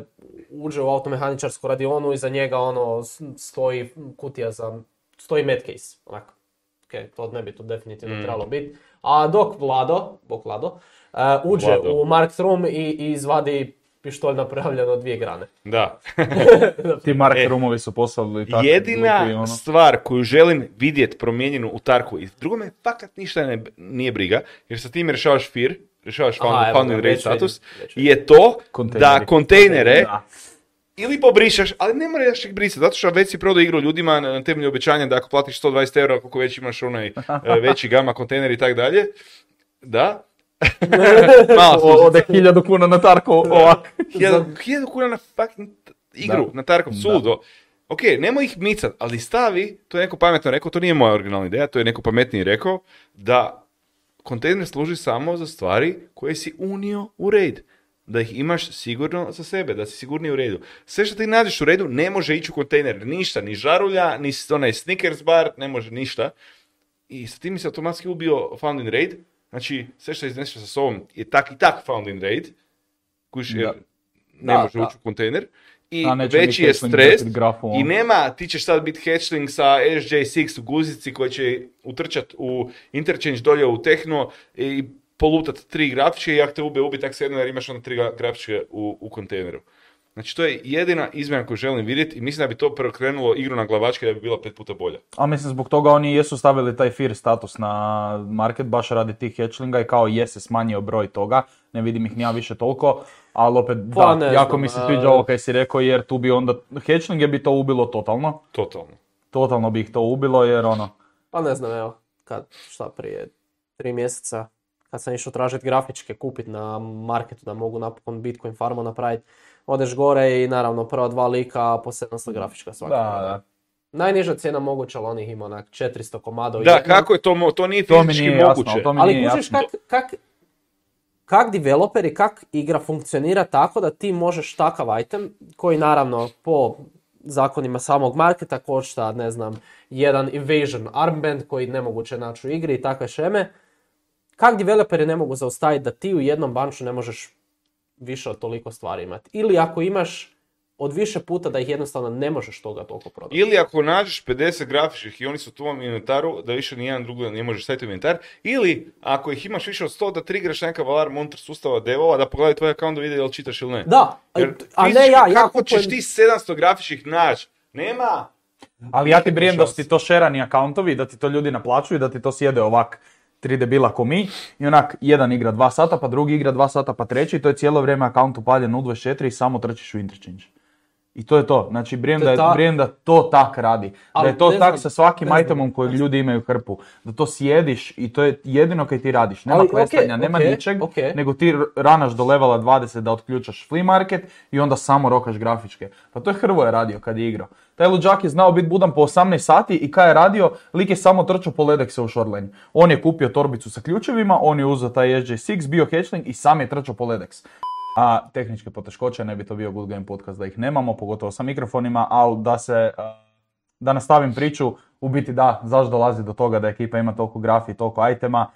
uđe u automehaničarsku radionu i za njega ono stoji kutija za, stoji medcase, onako. Ok, to ne bi tu definitivno Mm. trebalo biti. A dok Vlado, bok Vlado, uh, uđe Vlado. u Mark Room i, i izvadi pištolj napravljen od dvije grane. Da. Ti Mark E, Rumovi su poslali takve Jedina zvuke i ono. stvar koju želim vidjeti promijenjenu u Tarku i drugo me fakat ništa ne, nije briga, jer sa tim rješavaš FIR, rješavaš Aha, found, evo founding rate status, vidim. je to Kontejneri. da kontejnere Da. ili pobrišaš, ali ne moraš ih brisati, zato što već si prodao igru ljudima na, na temelju obećanja da ako platiš 120 eura, koliko već imaš onaj e, veći gama kontejner i tako dalje, da. Malo Ode hiljadu kuna na Tarko ovak. Hiljadu, hiljadu kuna na fucking igru, Da. na Tarkov Da. sudo. Ok, nemoj ih micat, ali stavi, to je neko pametno rekao, to nije moja originalna ideja, to je neko pametniji rekao, da kontejner služi samo za stvari koje si unio u raid. Da ih imaš sigurno za sebe, da si sigurniji u redu. Sve što ti nađeš u redu ne može ići u kontejner. Ništa, ni žarulja, ni onaj Snickers bar, ne može ništa. I sa tim se automatski ubio found in raid. Znači, sve što izneseš sa sobom je tak i tak found in raid. Kuš, jer Da. ne Da, može da. ući u kontejner. I veći je stres i on. nema, ti ćeš sad biti hatchling sa SJ6 u guzici koji će utrčat u interchange dolje u tehno i polutat tri grafičke i ako te ube, ubi tak jedno jer imaš onda tri gra- grafičke u, u kontejneru. Znači to je jedina izmjena koju želim vidjeti i mislim da bi to preokrenulo igru na glavačke da bi bila pet puta bolja. A mislim zbog toga oni jesu stavili taj fear status na market baš radi tih hatchlinga i kao je se smanjio broj toga, ne vidim ih ni ja više toliko, ali opet Pa da, ne jako znam, mi se a- sviđa ovo kaj si rekao jer tu bi onda, hatchlinge bi to ubilo totalno, Totalno. totalno bi ih to ubilo jer ono, Pa ne znam, evo, kad, šta prije tri mjeseca, kad sam išao tražiti grafičke kupit na marketu da mogu napokon Bitcoin farmu napraviti, odeš gore i naravno prva dva lika po 700 grafička svaka. da, da. Najniža cijena moguća, ali onih ima onak 400 komada Da, kako je to, mo- to nije To mi fizički nije jasno, moguće. ali to mi Ali nije kužiš jasno. kak, kak, kak developer i kak igra funkcionira tako da ti možeš takav item, koji naravno po zakonima samog marketa košta, ne znam, jedan evasion armband koji nemoguće naći u igri i takve šeme, kak developeri ne mogu zaustaviti da ti u jednom banču ne možeš više od toliko stvari imati. Ili ako imaš od više puta da ih jednostavno ne možeš toga toliko prodati. Ili ako nađeš 50 grafičkih i oni su u tvom inventaru, da više nijedan drugi ne možeš staviti u inventar. Ili ako ih imaš više od 100, da trigraš neka alarm unutar sustava devova, da pogledaj tvoj account da vidi jel čitaš ili ne. Da, Jer a ne ja, ja kako kupujem- ćeš ti 700 grafičkih naći? Nema! Ali ja ti brijem da su ti to šerani akauntovi, da ti to ljudi naplaćuju, da ti to sjede ovak tri debila ko mi i onak jedan igra dva sata, pa drugi igra dva sata, pa treći to je cijelo vrijeme akaunt upaljen u 24 i samo trčiš u interchange. I to je to. Znači, brijem da, je je, ta- brijem da to tak radi. Ali da je to tak znam, sa svakim itemom kojeg ljudi imaju hrpu. Da to sjediš i to je jedino kaj ti radiš. Nema Ali, questanja, ok, nema ok, ničeg, ok. nego ti ranaš do levela 20 da otključaš flea market i onda samo rokaš grafičke. Pa to je Hrvoje radio kad je igrao. Taj luđak je znao biti budan po 18 sati i kad je radio, lik je samo trčao po Ledekse u shoreline. On je kupio torbicu sa ključevima, on je uzeo taj SJ6, bio hatchling i sam je trčao po Ledex. A tehničke poteškoće, ne bi to bio Good Game podcast da ih nemamo, pogotovo sa mikrofonima, ali da se, da nastavim priču, u biti da, zašto dolazi do toga da ekipa ima toliko grafi, toliko itema,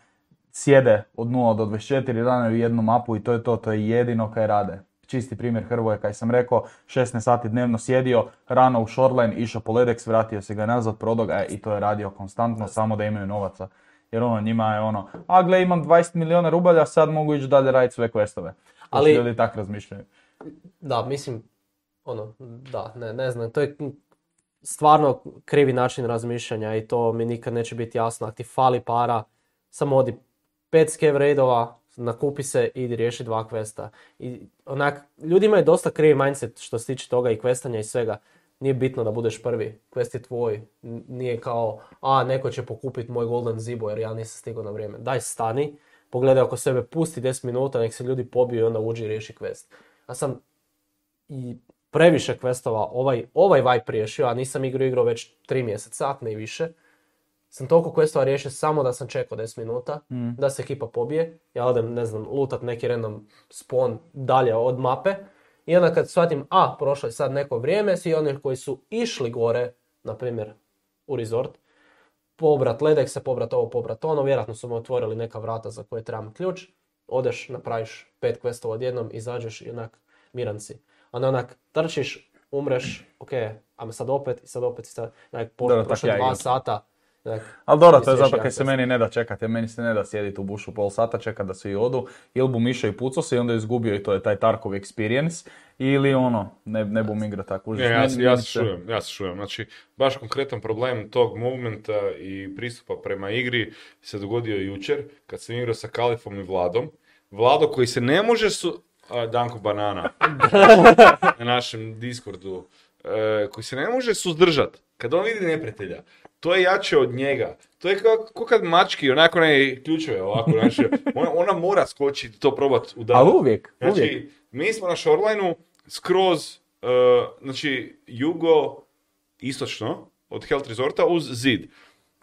sjede od 0 do 24 dana u jednu mapu i to je to, to je jedino kaj rade. Čisti primjer Hrvoje, kaj sam rekao, 16 sati dnevno sjedio, rano u shoreline, išao po Ledex, vratio se ga nazad, prodao ga e, i to je radio konstantno, samo da imaju novaca. Jer ono, njima je ono, a gle imam 20 milijuna rubalja, sad mogu ići dalje raditi sve questove. Ali ljudi tak razmišljaju. Da, mislim, ono, da, ne, ne znam, to je stvarno krivi način razmišljanja i to mi nikad neće biti jasno. Ako ti fali para, samo odi pet skev raidova, nakupi se i riješi dva questa. I onak, ljudi imaju dosta krivi mindset što se tiče toga i questanja i svega. Nije bitno da budeš prvi, quest je tvoj. Nije kao, a neko će pokupiti moj golden zibo jer ja nisam stigao na vrijeme. Daj stani, pogledaj oko sebe, pusti 10 minuta, nek se ljudi pobiju i onda uđi i riješi quest. Ja sam i previše questova ovaj, ovaj vibe riješio, a nisam igru igrao već 3 mjeseca, ako ne i više. Sam toliko questova riješio samo da sam čekao 10 minuta, da se ekipa pobije. Ja odem, ne znam, lutat neki random spawn dalje od mape. I onda kad shvatim, a, prošlo je sad neko vrijeme, svi oni koji su išli gore na primjer, u resort, pobrat Ledexe, pobrat ovo, pobrat ono, vjerojatno su mu otvorili neka vrata za koje trebam ključ, odeš, napraviš pet questova odjednom, izađeš i onak miran si. A ne onak trčiš, umreš, ok, ajme sad opet, i sad opet, i sad, onak, po, ja dva sata. Ali dobro, to je zato kaj se meni ne da čekati, meni se ne da sjediti u bušu pol sata, čekat da svi odu, ili bum išao i pucao se i onda je izgubio i to je taj Tarkov experience, ili ono, ne, ne bum igra tako užas. Ne, ja, ja se šujem, ja se šujem. Znači, baš konkretan problem tog movementa i pristupa prema igri se dogodio jučer, kad sam igrao sa Kalifom i Vladom. Vlado koji se ne može su... a, Danko Banana na našem Discordu, e, koji se ne može suzdržat kad on vidi neprijatelja. To je jače od njega. To je kao, kao kad mački, onako ne ključeve ovako, znači, ona, ona mora skočiti to probat udariti. Ali uvijek, uvijek. Znači, mi smo na shorelineu skroz, uh, znači, jugo istočno od Health Resorta uz zid.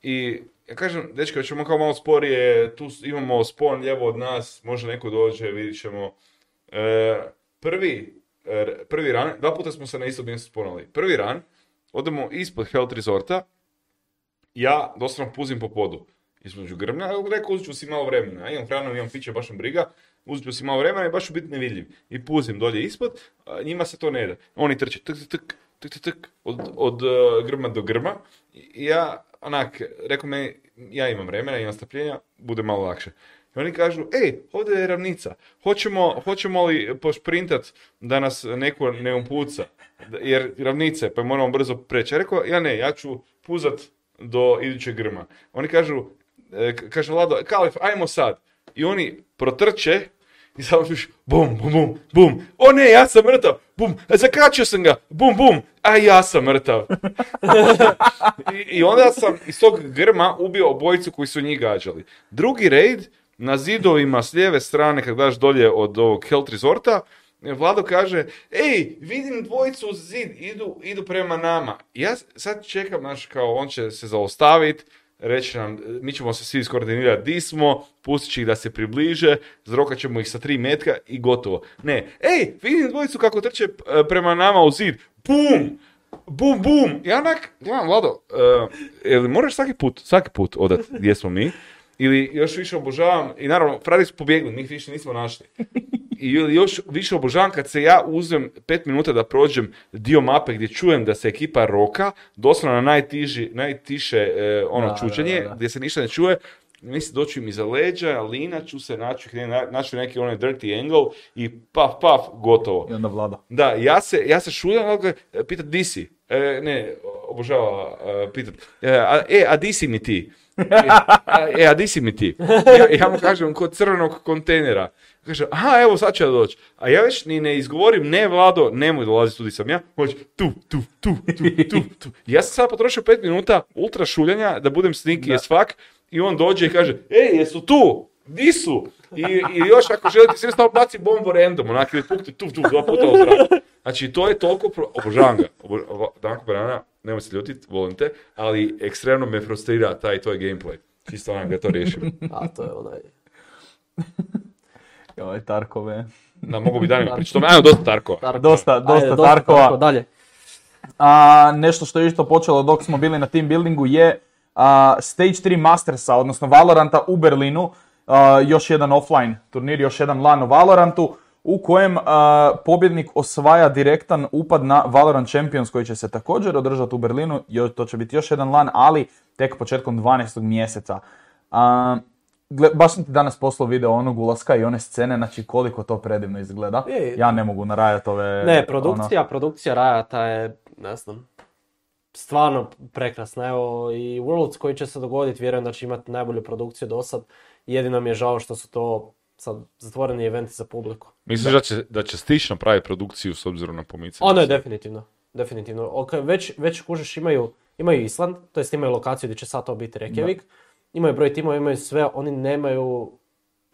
I ja kažem, dečko, ćemo kao malo sporije, tu imamo spon lijevo od nas, može neko dođe, vidit ćemo. E, prvi, prvi ran, dva puta smo se na isto mjesto sponali. Prvi ran, odemo ispod Health Resorta, ja doslovno puzim po podu između ja rekao uzet ću si malo vremena, ja imam hranu, imam piće, baš me briga, uzet ću si malo vremena i baš ću biti nevidljiv. I puzim dolje ispod, njima se to ne da. Oni trče tuk, tuk, tuk, tuk, tuk, od, od uh, grma do grma. I ja, onak, rekao me, ja imam vremena, imam strpljenja, bude malo lakše. I oni kažu, ej, ovdje je ravnica, hoćemo, hoćemo li pošprintat da nas neko ne upuca, Da- jer ravnice, pa moramo brzo preći. Ja rekao, ja ne, ja ću puzat do idućeg grma. Oni kažu, e, kaže Vlado, Kalif, ajmo sad. I oni protrče i samo sluš, bum, bum, bum, bum. O ne, ja sam mrtav, bum, zakačio sam ga, bum, bum, a ja sam mrtav. I, I onda sam iz tog grma ubio obojicu koji su njih gađali. Drugi raid, na zidovima s lijeve strane, kad daš dolje od ovog Health Resorta, Vlado kaže, ej, vidim dvojicu uz zid, idu, idu prema nama. I Ja sad čekam, znaš, kao on će se zaustaviti, reći nam, mi ćemo se svi iskoordinirati di smo, pustit će ih da se približe, zrokat ćemo ih sa tri metka i gotovo. Ne, ej, vidim dvojicu kako trče prema nama u zid, bum, bum, bum. Ja onak, gledam, Vlado, uh, jel moraš svaki put, svaki put odat gdje smo mi? Ili još više obožavam, i naravno, fradi su pobjegli, mi ih više nismo našli. I još više obožavam kad se ja uzmem pet minuta da prođem dio mape gdje čujem da se ekipa roka, doslovno na najtiži, najtiše e, ono Da, čučenje, da, da. gdje se ništa ne čuje, mislim doću im iza leđa, lina ću se, naću, naću neki onaj dirty angle i paf, paf, gotovo. I onda vlada. Da, ja se, ja se šuljam, e, pitat di si? E, ne, obožava e, pitat. E, a, e, a di si mi ti? E, a, di si mi ti? Ja, ja mu kažem, kod crvenog kontejnera. Kaže, aha, evo sad ja doći. A ja već ni ne izgovorim, ne Vlado, nemoj dolaziti tu di sam ja. Hoće, tu, tu, tu, tu, tu, tu. Ja sam sad potrošio pet minuta ultra šuljanja da budem sneaky as fuck. I on dođe i kaže, ej, jesu tu? Di su? I, I još ako želite, sve stavno baci bombu random, onak ili pukti tu, tu, dva puta u zrak. Znači, to je toliko, pro... obožavam ga. Danko Banana, nemoj se ljutit, volim te, ali ekstremno me frustrira taj tvoj gameplay. Čisto onak da to riješim. A to je onaj... Joj, Tarkove. Da, mogu bi danima pričati. Ajmo, dosta Tarko. Tarko. Dosta, dosta Ajde, Tarkova. Tarko, dalje. A, nešto što je isto počelo dok smo bili na team buildingu je a, Stage 3 Mastersa, odnosno Valoranta u Berlinu. A, još jedan offline turnir, još jedan LAN u Valorantu u kojem a, pobjednik osvaja direktan upad na Valorant Champions koji će se također održati u Berlinu. Jo- To će biti još jedan LAN, ali tek početkom 12. mjeseca. A, gle- baš sam ti danas poslao video onog ulaska i one scene, znači koliko to predivno izgleda. Je. Ja ne mogu narajati ove... Ne, ono- produkcija, produkcija Riota je, ne znam, stvarno prekrasna. Evo i Worlds koji će se dogoditi, vjerujem da će imati najbolju produkciju do sad. Jedino mi je žao što su to sad zatvoreni eventi za publiku. Misliš da će, da će Stić napraviti produkciju s obzirom na pomicanje? Ono je definitivno. Definitivno. Ok, već, već kužiš imaju, imaju Island, to jest imaju lokaciju gdje će sad to biti Reykjavik. Imaju broj timova, imaju sve, oni nemaju...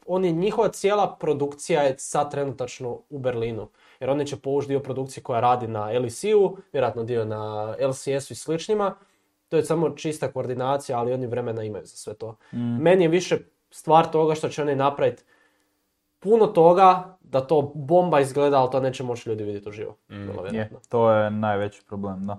Oni, njihova cijela produkcija je sad trenutačno u Berlinu. Jer oni će povući dio produkcije koja radi na LEC-u, vjerojatno dio na LCS-u i sličnima. To je samo čista koordinacija, ali oni vremena imaju za sve to. Meni je više stvar toga što će oni napraviti puno toga da to bomba izgleda, ali to neće moći ljudi vidjeti uživo. Vrlo Je, to je najveći problem, da.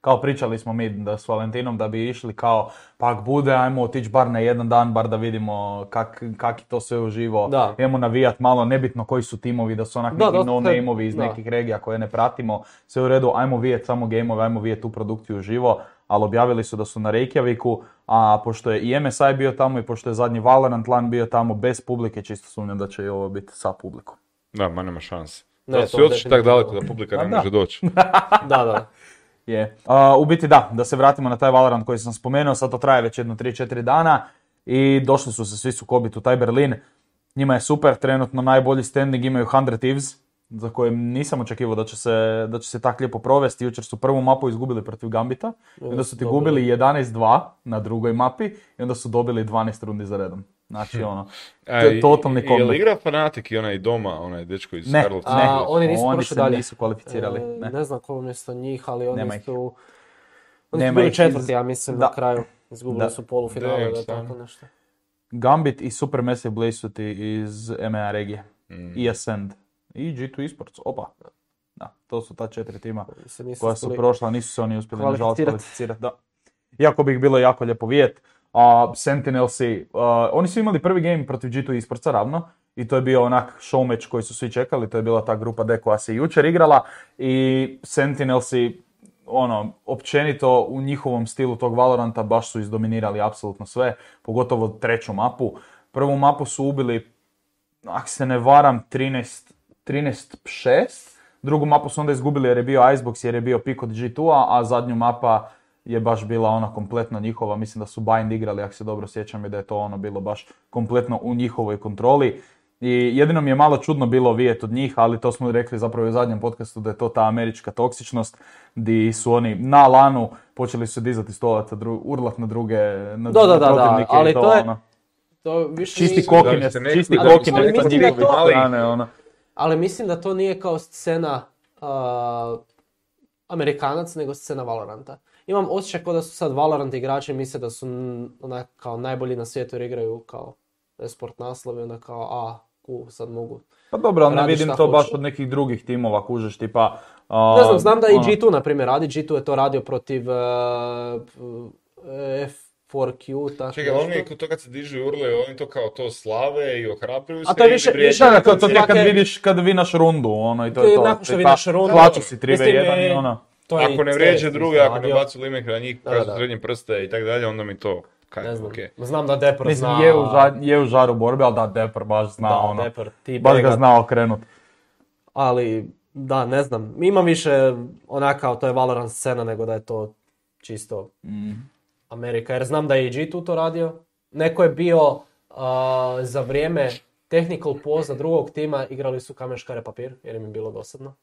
kao pričali smo mi da s Valentinom da bi išli kao, pa ak bude, ajmo otići bar na jedan dan, bar da vidimo kak, kak je to sve uživo. Da. Idemo navijat malo, nebitno koji su timovi, da su onak Da, neki da, no te- nameovi iz da. nekih regija koje ne pratimo. Sve u redu, ajmo vidjeti samo gameove, ajmo vidjeti tu produkciju uživo. Ali objavili su da su na Reykjaviku, a pošto je i MSI bio tamo i pošto je zadnji Valorant LAN bio tamo bez publike, čisto sumnjam da će i ovo biti sa publikom. Da, ma nema šanse. Ne, Da su otišli tako daleko da publika Pa ne da. može doći. Da, da. Je. A, u biti da, da se vratimo na taj Valorant koji sam spomenuo, sad to traje već jedno 3-4 dana i došli su se svi sukobiti u taj Berlin. Njima je super, trenutno najbolji standing imaju 100 Thieves, za koje nisam očekivao da će se, da će se tak lijepo provesti. Jučer su prvu mapu izgubili protiv Gambita, i onda su ti Dobro. gubili 11-2 na drugoj mapi i onda su dobili 12 rundi za redom. Znači ono, A, to i- je totalni i- Jel comeback. igra Fanatic i onaj doma, onaj dečko iz Ne, Karlovca? ne, A, oni nisu oni prošli se dalje. nisu kvalificirali. E, Ne. ne znam ko umjesto njih, ali oni Nema su... Oni Nema su bili četvrti, ja mislim, Da. na kraju. Izgubili Da. su polufinale, stvarno. tako nešto. Gambit i Supermassive Blaze su ti iz EMEA regije. Mm. I Ascend. I G2 Esports, opa. Da, to su ta četiri tima Se koja su prošla, nisu se oni uspjeli nažalost kvalificirati. Da. Iako bi ih bilo jako lijepo vidjet. A Sentinelsi, oni su imali prvi game protiv G2 Esportsa ravno. I to je bio onak show match koji su svi čekali, to je bila ta grupa D koja se jučer igrala. I Sentinelsi, ono, općenito u njihovom stilu tog Valoranta baš su izdominirali apsolutno sve, pogotovo treću mapu. Prvu mapu su ubili ako se ne varam, 13, 13-6. Drugu mapu su onda izgubili jer je bio Icebox, jer je bio pik od G2-a, a zadnju mapa je baš bila ona kompletno njihova. Mislim da su Bind igrali, ako se dobro sjećam, i da je to ono bilo baš kompletno u njihovoj kontroli. I jedino mi je malo čudno bilo vidjeti od njih, ali to smo rekli zapravo i u zadnjem podcastu da je to ta američka toksičnost, di su oni na lanu počeli su dizati stolaca, dru, urlat na druge, na, Da, da, na da, da, protivnike i ali to je- ono. To više Čisti nije- kokines, Da bi se ne- čisti ali- kokines ali mislim da to- nije kao scena a, Amerikanac, nego scena Valoranta. Imam osjećaj kao da su sad Valorant igrači misle da su onak kao najbolji na svijetu jer igraju kao esport naslov i onda kao a, ku, sad mogu. Pa dobro, ali ne vidim to baš hoće. od nekih drugih timova, kužeš, tipa... a, Ne znam, znam da i ono, G2 na primjer radi, G2 je to radio protiv uh, F4Q, tako Čekaj, oni to kad se dižu i urle, oni to kao to slave i ohrabruju se A to je više- više Da, to, to je kad vidiš, kad vinaš rundu, ono, i to To je je to. nakon što vinaš rundu. Plaću si 3v1 Mislim, i ono... To Ako ne vrijeđe CS druge, ako ne bacu limit na njih, Da, kažu da. srednje prste i tako dalje, onda mi to... Kaj, Ne znam, okej. znam da Depor Mislim, zna... je u, ža- je u žaru borbe, ali da, Depor baš zna, Da, ono, Depor, ti baš ga zna okrenut. Ali, da, ne znam. Imam više onak kao to je Valorant scena nego da je to čisto Mm. Amerika. Jer znam da je i G2 to radio. Neko je bio a, za vrijeme technical poza drugog tima igrali su kamen škare papir jer im je bilo dosadno.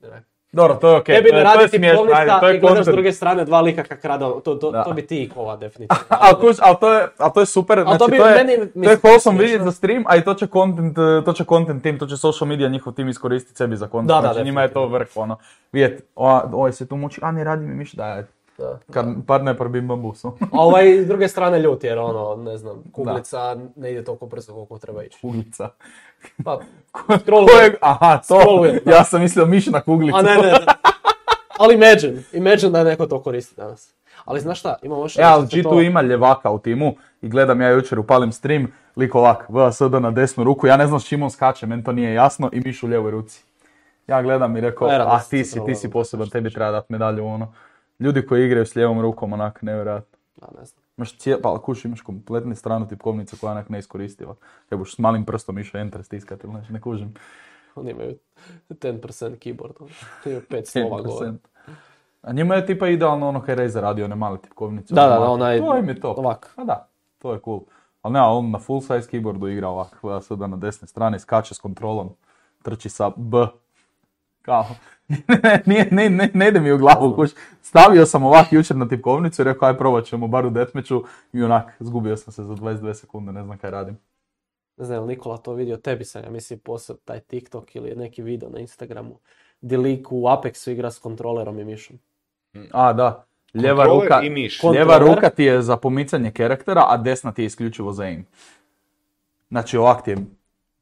Ne. Dobro, to je okej, Tebi to ne to radi tipkovnica to je i gledaš s druge strane dva lika kak rada. To, to, Da. to bi ti kova definitivno. Ali kuž, ali to je, ali to je super, to znači bi to je, meni, to je wholesome vidjeti za stream, a i to će content, to će content team, to će social media njihov tim iskoristiti sebi za content, Da, da, znači njima je to vrh, ono, vidjet, o, ovaj se tu muči, a ne radi mi miš, da. Da. kad padne par bim bambusu. A ovaj s druge strane ljut jer ono, ne znam, kuglica ne ide toliko brzo koliko treba ići. Kuglica. Pa, Ko Scroll je, aha, to, da. ja sam mislio mišna kuglica. a ne, ne, ne. Ali imagine, imagine da neko to koristi danas. Ali znaš šta, imamo još E, ali nešto, G2 ima ljevaka u timu i gledam ja jučer upalim stream, lik ovak, VSD na desnu ruku, ja ne znam s čim on skače, meni to nije jasno i miš u lijevoj ruci. Ja gledam i rekao, a da, ti si, to ti si poseban, što tebi treba dati medalju, ono. Ljudi koji igraju s lijevom rukom, onak, nevjerojatno. A, ne znam. Imaš cije, pa kuš, imaš kompletnu stranu tipkovnice koja onak neiskoristiva. Kaj buš s malim prstom išao enter stiskati ili nešto, ne kužim. Oni imaju 10% keyboard, ono. imaju 5 slova gore. 1%. A njima je tipa idealno ono kaj Razer radio, one male tipkovnice. Da, da, da, onaj- To im je to. ovak. A da, to je cool. Ali ne, on na full size keyboardu igra ovak, gleda sada na desne strane, skače s kontrolom, trči sa B. Kao, Nije, ne, ne, ne ide mi u glavu, kuš. Stavio sam ovak jučer na tipkovnicu i rekao, aj probat ćemo bar u deathmatchu i onak, zgubio sam se za 22 sekunde, ne znam kaj radim. Ne znam, je li Nikola to vidio, tebi sam, ja mislim, poseb taj TikTok ili neki video na Instagramu. Di lik u Apexu igra s kontrolerom i mišom. A, da. Lijeva Kontroler ruka, i miš. Kon- lijeva Kontroler. ruka ti je za pomicanje karaktera, a desna ti je isključivo za aim. Znači ovak ti je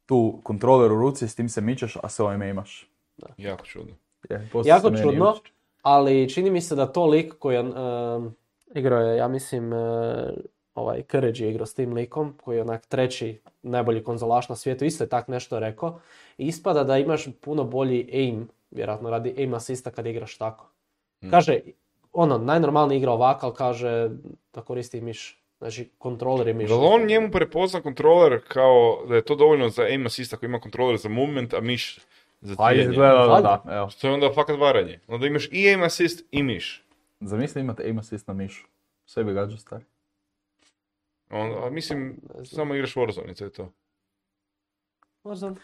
tu kontroler u ruci, s tim se mičeš, a s ovime imaš. Jako čudno. Je, Jako čudno, ali čini mi se da to lik koji je um, igrao je, ja mislim, uh, ovaj Courage je igrao s tim likom, koji je onak treći najbolji konzolaš na svijetu, isto je tak nešto rekao. I ispada da imaš puno bolji aim, vjerojatno radi aim asista kad igraš tako. Kaže, ono, najnormalniji igra ovako, ali kaže da koristi miš. Znači, kontroler je miš. Da li on njemu prepozna kontroler kao da je to dovoljno za aim assist ako ima kontroler za movement, a miš za gleda, da, da, evo. Što je onda fakat varanje. Onda imaš i aim assist i miš. Zamisli imate aim assist na mišu. Sve bi gađao stari. On, a mislim, samo igraš Warzone i to je to. Možda.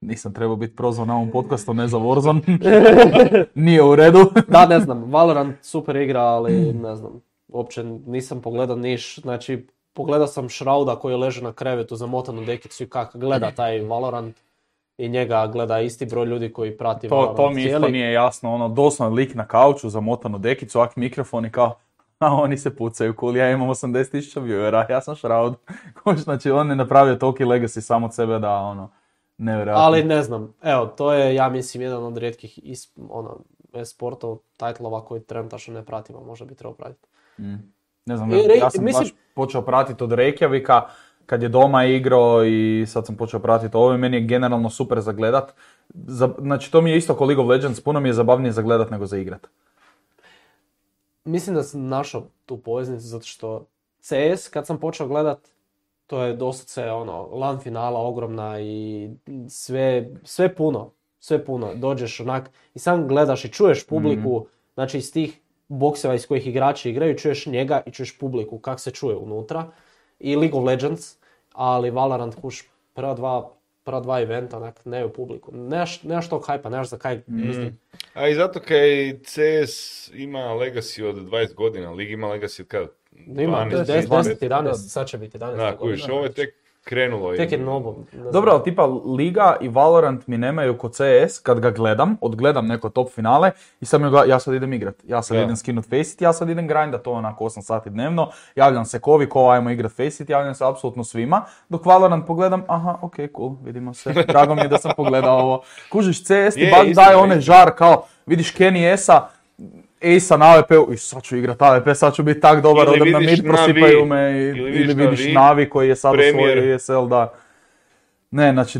Nisam trebao biti prozvan na ovom podcastu, ne za Warzone. Nije u redu. Da, ne znam, Valorant super igra, ali ne znam, uopće nisam pogledao niš, znači pogledao sam Šrauda koji leže na krevetu zamotanu dekicu i kak gleda taj Valorant i njega gleda isti broj ljudi koji prati To, Valorant to mi isto nije jasno, ono, doslovno lik na kauču, zamotanu dekicu, ak mikrofon i kao, a oni se pucaju, cool, ja imam 80.000 viewera, ja sam Shroud. znači, on je napravio toliki legacy sam od sebe da, ono, nevjerojatno. Ali ne znam, evo, to je ja mislim jedan od rijetkih is, ono, e-sportov, titlova koji trenutačno ne pratimo, možda bi trebao pratiti. Ne znam, Re- ja sam mislim- baš počeo pratiti od Reykjavika, kad je doma igrao i sad sam počeo pratiti ovo i meni je generalno super za gledat. Za, znači, to mi je isto kao League of Legends, puno mi je zabavnije za gledat nego za igrat. Mislim da sam našao tu poveznicu zato što CS kad sam počeo gledat, to je doslovce ono, LAN finala ogromna i sve, sve puno, sve puno. Dođeš onak i sam gledaš i čuješ publiku, znači iz tih bokseva iz kojih igrači igraju, čuješ njega i čuješ publiku, kak se čuje unutra. I League of Legends, ali Valorant kuš prva dva, prva dva eventa, onak, ne u publiku. Nemaš, nemaš tog hajpa, nemaš za kaj, mislim, A i zato kaj CS ima legacy od 20 godina, Lig ima legacy od kada? Ima, 12, 10, 12. 10, 11, sad će biti 11. Da, kužiš, ovo je tek krenulo. i- Tek je novo. Dobro, ali tipa Liga i Valorant mi nemaju ko CS, kad ga gledam, odgledam neko top finale i sad mi gleda- ja sad idem igrat, ja sad idem skinut Faceit, ja sad idem grindat to onako 8 sati dnevno, javljam se kovi, ko ajmo igrat Faceit, javljam se apsolutno svima, dok Valorant pogledam, aha, ok, cool, vidimo se, drago mi je da sam pogledao ovo. Kužiš, CS ti Je, baš istina, daje onaj istina. žar kao, vidiš Kenny Esa, Ace-a na AWP-u, i sad ću igrat AWP, sad ću biti tak dobar, odem na mid, prosipaju me, i- ili ili vidiš Navi, Navi koji je sad osvojio ESL, da. Ne, znači,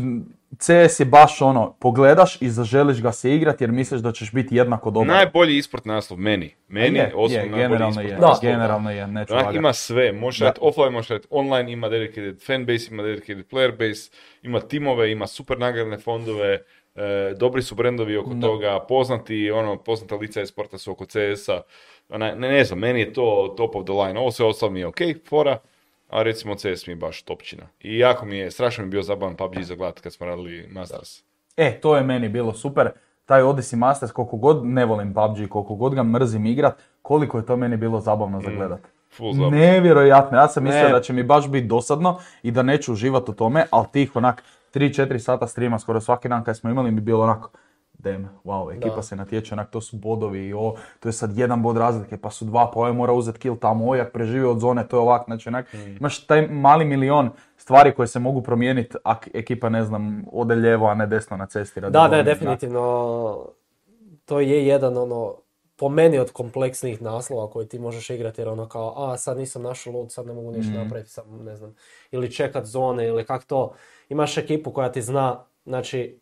CS je baš ono, pogledaš i zaželiš ga se igrat jer misliš da ćeš biti jednako dobar. Najbolji isport naslov meni. Meni je, osobno je, najbolji generalno isport je, Da. naslov. generalno je, neću lagat. ima sve, možeš Da. raditi offline, možeš raditi online, ima dedicated fanbase, ima dedicated player base, ima timove, ima super nagradne fondove, e, dobri su brendovi oko Da. toga, poznati, ono, poznata lica sporta su oko CS-a, ne, ne znam, meni je to top of the line, ovo sve ostalo mi je ok, fora, a recimo CS mi je baš topčina. I jako mi je, strašno mi je bio zabavan PUBG za gledat kad smo radili Masters. E, to je meni bilo super. Taj Odyssey Masters, koliko god ne volim PUBG, koliko god ga mrzim igrat, koliko je to meni bilo zabavno Mm. za gledat. Full zabavan. Nevjerojatno, ja sam mislio Ne. da će mi baš biti dosadno i da neću uživati u tome, ali tih onak 3-4 sata streama skoro svaki dan kad smo imali mi bilo onako Damn, wow, ekipa Da. se natječe, onak to su bodovi i o, to je sad jedan bod razlike, pa su dva, pa ovaj mora uzeti kill tamo, ovaj jak preživi od zone, to je ovak, znači onak, imaš taj mali milion stvari koje se mogu promijeniti ako ekipa, ne znam, ode lijevo, a ne desno na cesti. radi Da, ne, definitivno. To je jedan ono, po meni od kompleksnijih naslova koji ti možeš igrati jer ono kao, a sad nisam našao loot, sad ne mogu ništa napraviti, sad ne znam, ili čekat zone ili kak to. Imaš ekipu koja ti zna, znači,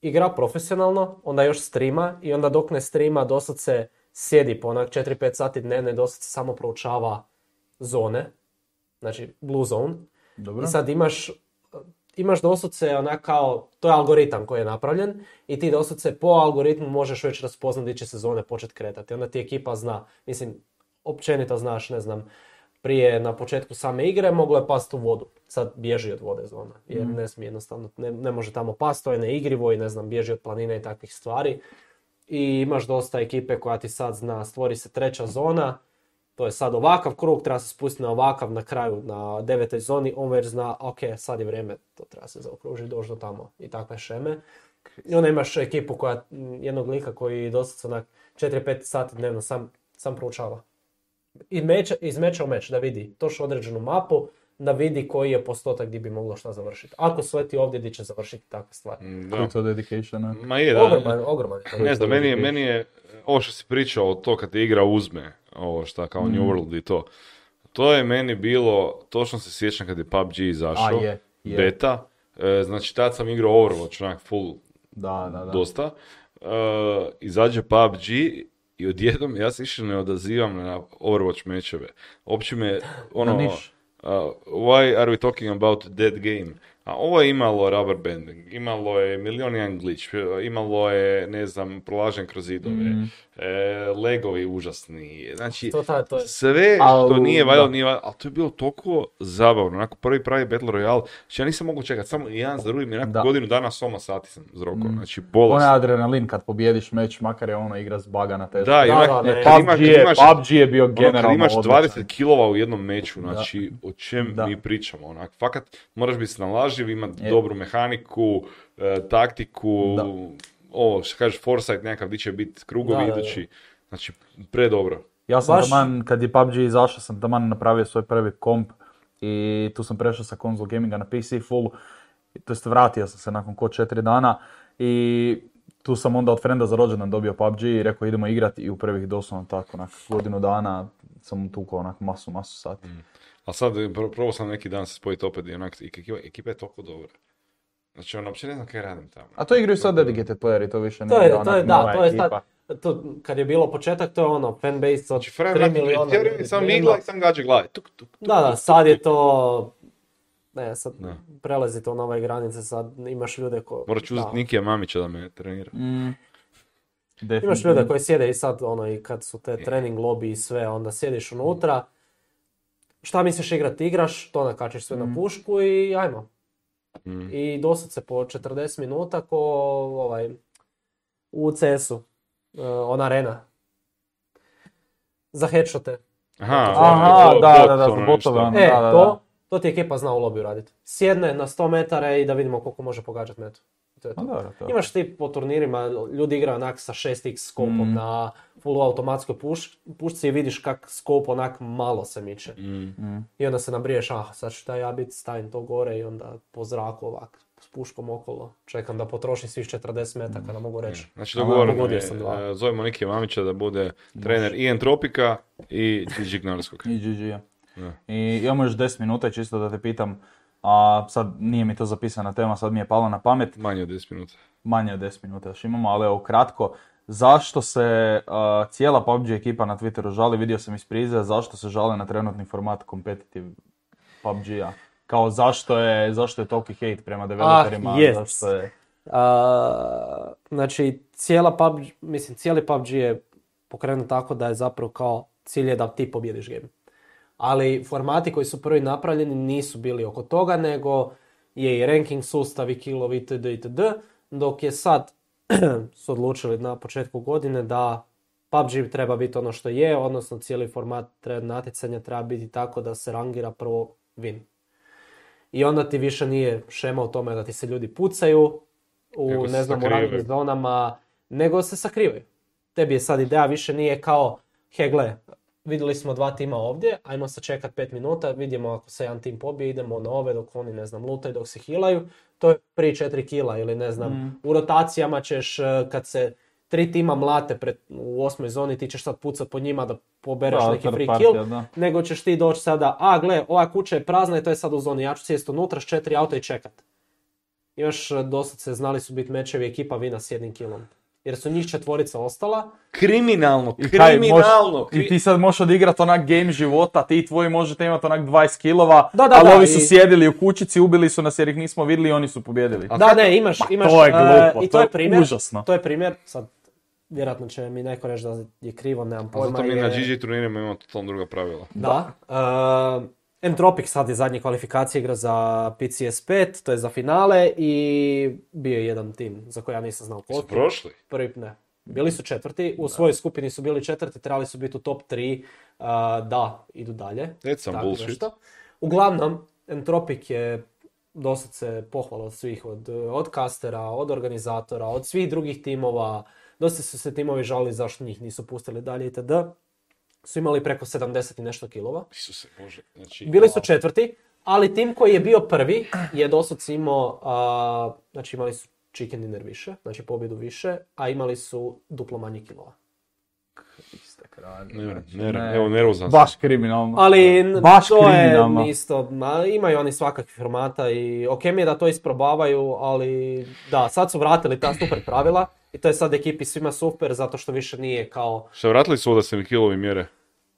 igra profesionalno, onda još streama i onda dok ne streama doslovce sjedi po onak 4-5 sati dnevno i doslovce samo proučava zone, znači blue zone. Dobro. I sad imaš, imaš doslovce onak kao, to je algoritam koji je napravljen i ti doslovce po algoritmu možeš već raspoznati gdje će se zone početi kretati. Onda ti ekipa zna, mislim, općenito znaš, ne znam, prije na početku same igre moglo je pasti u vodu. Sad bježi od vode zona, jer ne smije jednostavno, ne, ne može tamo pasti, to je neigrivo i ne znam, bježi od planine i takvih stvari. I imaš dosta ekipe koja ti sad zna, stvori se treća zona, to je sad ovakav krug, treba se spustiti na ovakav na kraju, na devetoj zoni, on već zna, ok, sad je vrijeme, to treba se zaokružiti, doći do tamo i takve šeme. I onda imaš ekipu koja, jednog lika koji doslovce onak 4-5 sati dnevno sam, sam proučava. I meća, iz meča u meč da vidi točno određenu mapu, da vidi koji je postotak gdje bi moglo šta završiti. Ako sleti ovdje, gdje će završiti takve stvari. Mm, Koji je Da. to dedication? Ma je, da. Ogroman, ogroman. je. Ne znam, meni je, meni je, ovo što si pričao, to kad te igra uzme, ovo šta kao New World i to, to je meni bilo, točno se sjećam kad je PUBG izašao, A, je, je. beta, e, znači tad sam igrao Overwatch, onak full Da, da, da. dosta, E, izađe PUBG i odjednom ja se više ne odazivam na Overwatch mečeve. Uopće me, ono, uh, why are we talking about dead game? A ovo je imalo rubber banding, imalo je milion jedan glitch, imalo je, ne znam, prolažen kroz zidove, Mm. E, legovi užasni, znači, To, ta- to je sve Al, što nije valjalo, da. nije valjalo, ali to je bilo toliko zabavno, onako prvi pravi Battle Royale, znači ja nisam mogu čekati, samo jedan za drugim, onako Da. godinu dana soma sati sam zrokao, Mm. znači bolest. Onaj adrenalin kad pobjediš meč, makar je ono igra s baga na testu. Da, Da, onak, da, ne. imaš- PUBG je, imaš- PUBG je bio ono, generalno imaš odličan. 20 kilova u jednom meču, znači o čem Da. mi pričamo, onak, fakat moraš biti snalažljiv, imati Je. dobru mehaniku, e, taktiku, Da. Ovo što kažeš foresight nekakav di će biti krugovi Da, da, da. idući, znači predobro. Ja sam Baš- taman, kad je PUBG izašao, sam taman napravio svoj prvi komp i tu sam prešao sa konzol gaminga na PC full, to jest vratio sam se nakon ko četiri dana i tu sam onda od frenda za rođendan dobio PUBG i rekao idemo igrati i u prvih doslovno tako, onak, godinu dana sam tukao onak masu, masu sati. A sad pro- probao sam neki dan se spojiti opet i onak, ekipa je toliko dobra. Znači, ono, uopće ne znam kaj radim tamo. A to igraju sad dedicated playeri, to više To nije je, to je, nova da, to je sad, to, kad je bilo početak, to je ono, fanbase od Znači, 3 Fran, miliona. ljudi sam igla i sam gađe glave. Tuk, tuk, tuk. Da, da, sad je to, ne, sad Da. prelazi to nove granice, sad imaš ljude ko... Morat ću uzeti. Nikija Mamića da me trenira. Mm. Imaš ljude koji sjede i sad, ono, i kad su te trening lobby i sve, onda sjediš unutra, šta misliš igrat, igraš, to nakačiš sve na pušku i ajmo. Mm. I dosad po 40 minuta ko ovaj, u CS-u, eh, ona arena. Za headshote. Aha, Aha, bot- da, da, da, ono botove, ono. E, da, da, to, to ti ekipa zna u lobiju raditi. Sjedne na 100 metara i da vidimo koliko može pogađati metu. To je to. Dobro, to. Imaš ti po turnirima, ljudi igraju onak sa 6x skopom Mm. na full automatskoj puš, pušci i vidiš kak skop onak malo se miče. Mm. Mm. I onda se nabriješ, ah, sad ću taj ja bit, stavim to gore i onda po zraku ovak, s puškom okolo. Čekam da potrošim svih 40 metaka, da mogu reći. Znači A, dogovoreno je, sam dva. e, zovemo Nikija Mamića da bude trener i Entropika i GG Gnarskog. I GG-a. Da. I imamo još 10 minuta čisto da te pitam, a sad nije mi to zapisana tema, sad mi je palo na pamet, Manje od 10 minuta. manje od 10 minuta još imamo, ali evo kratko, zašto se a, cijela PUBG ekipa na Twitteru žali, vidio sam iz prize, zašto se žale na trenutni format competitive PUBG-a? Kao zašto je, zašto je toliki hate prema developerima, yes. zašto je... A, znači, cijela PUBG, mislim, cijeli PUBG je pokrenut tako da je zapravo kao cilj je da ti pobjediš game. Ali formati koji su prvi napravljeni nisu bili oko toga, nego je i ranking sustav i killovi itd. itd. Dok je sad su odlučili na početku godine da PUBG treba biti ono što je, odnosno cijeli format natjecanja treba biti tako da se rangira prvo win. I onda ti više nije šema u tome da ti se ljudi pucaju u, Nego ne znam, u zonama, nego se sakrivaju. Tebi je sad ideja više nije kao, he gle, vidjeli smo dva tima ovdje, ajmo sačekat pet minuta, vidimo ako se jedan tim pobije, idemo na ove dok oni, ne znam, lutaju, dok se hilaju, to je pri četiri kila ili ne znam, Mm. u rotacijama ćeš, eh, kad se tri tima mlate pred, u osmoj zoni, ti ćeš sad pucat po njima da pobereš Da, neki free partija, kill, da. nego ćeš ti doći sada, a gle, ova kuća je prazna i to je sad u zoni, ja ću sjesti unutra s četiri auta i čekat. Još eh, dosad se znali su biti mečevi ekipa vina s jednim killom. Jer su njih četvorica ostala, Kriminalno, I kaj, kriminalno. moš- I ti sad možeš odigrat onak game života, ti i tvoji možete imati onak 20 kilova, Da, da, ali da, ovi su i- sjedili u kućici, ubili su nas jer ih nismo vidjeli i oni su pobjedili. Da, kako- ne, imaš, Ma, imaš, to je e, glupo, i to to je je primjer, užasno. to je primjer, sad, vjerojatno će mi neko reći da je krivo, nemam A pojma. zato mi je- na GG turnirima imamo totalno druga pravila. Da. e, Entropic sad je zadnje kvalifikacije igra za PCS 5, to je za finale i bio je jedan tim za koji ja nisam znao Su koliki. prošli? Prvi, ne. Bili su četvrti, u svojoj skupini su bili četvrti, trebali su biti u top 3, da, idu dalje. That's bullshit. nešto. Uglavnom, Entropic je dosad se pohvala od svih, od, od castera, od organizatora, od svih drugih timova. Dosta su se timovi žali zašto njih nisu pustili dalje itd. Su imali preko 70 i nešto kilova. Isuse Bože, znači... Bili su četvrti, Ali tim koji je bio prvi je doslovce imao, a, znači imali su chicken dinner više, znači pobjedu više, a imali su duplo manje kilova. Ne, znači, ne, ne. evo, nervozan sam. Baš kriminalno. Ali Baš to je isto, ma, imaju oni svakakvih formata i ok mi je da to isprobavaju, ali da, sad su vratili ta super pravila i to je sad ekipi svima super zato što više nije kao Šta, vratili su da se mi kilovi mjere?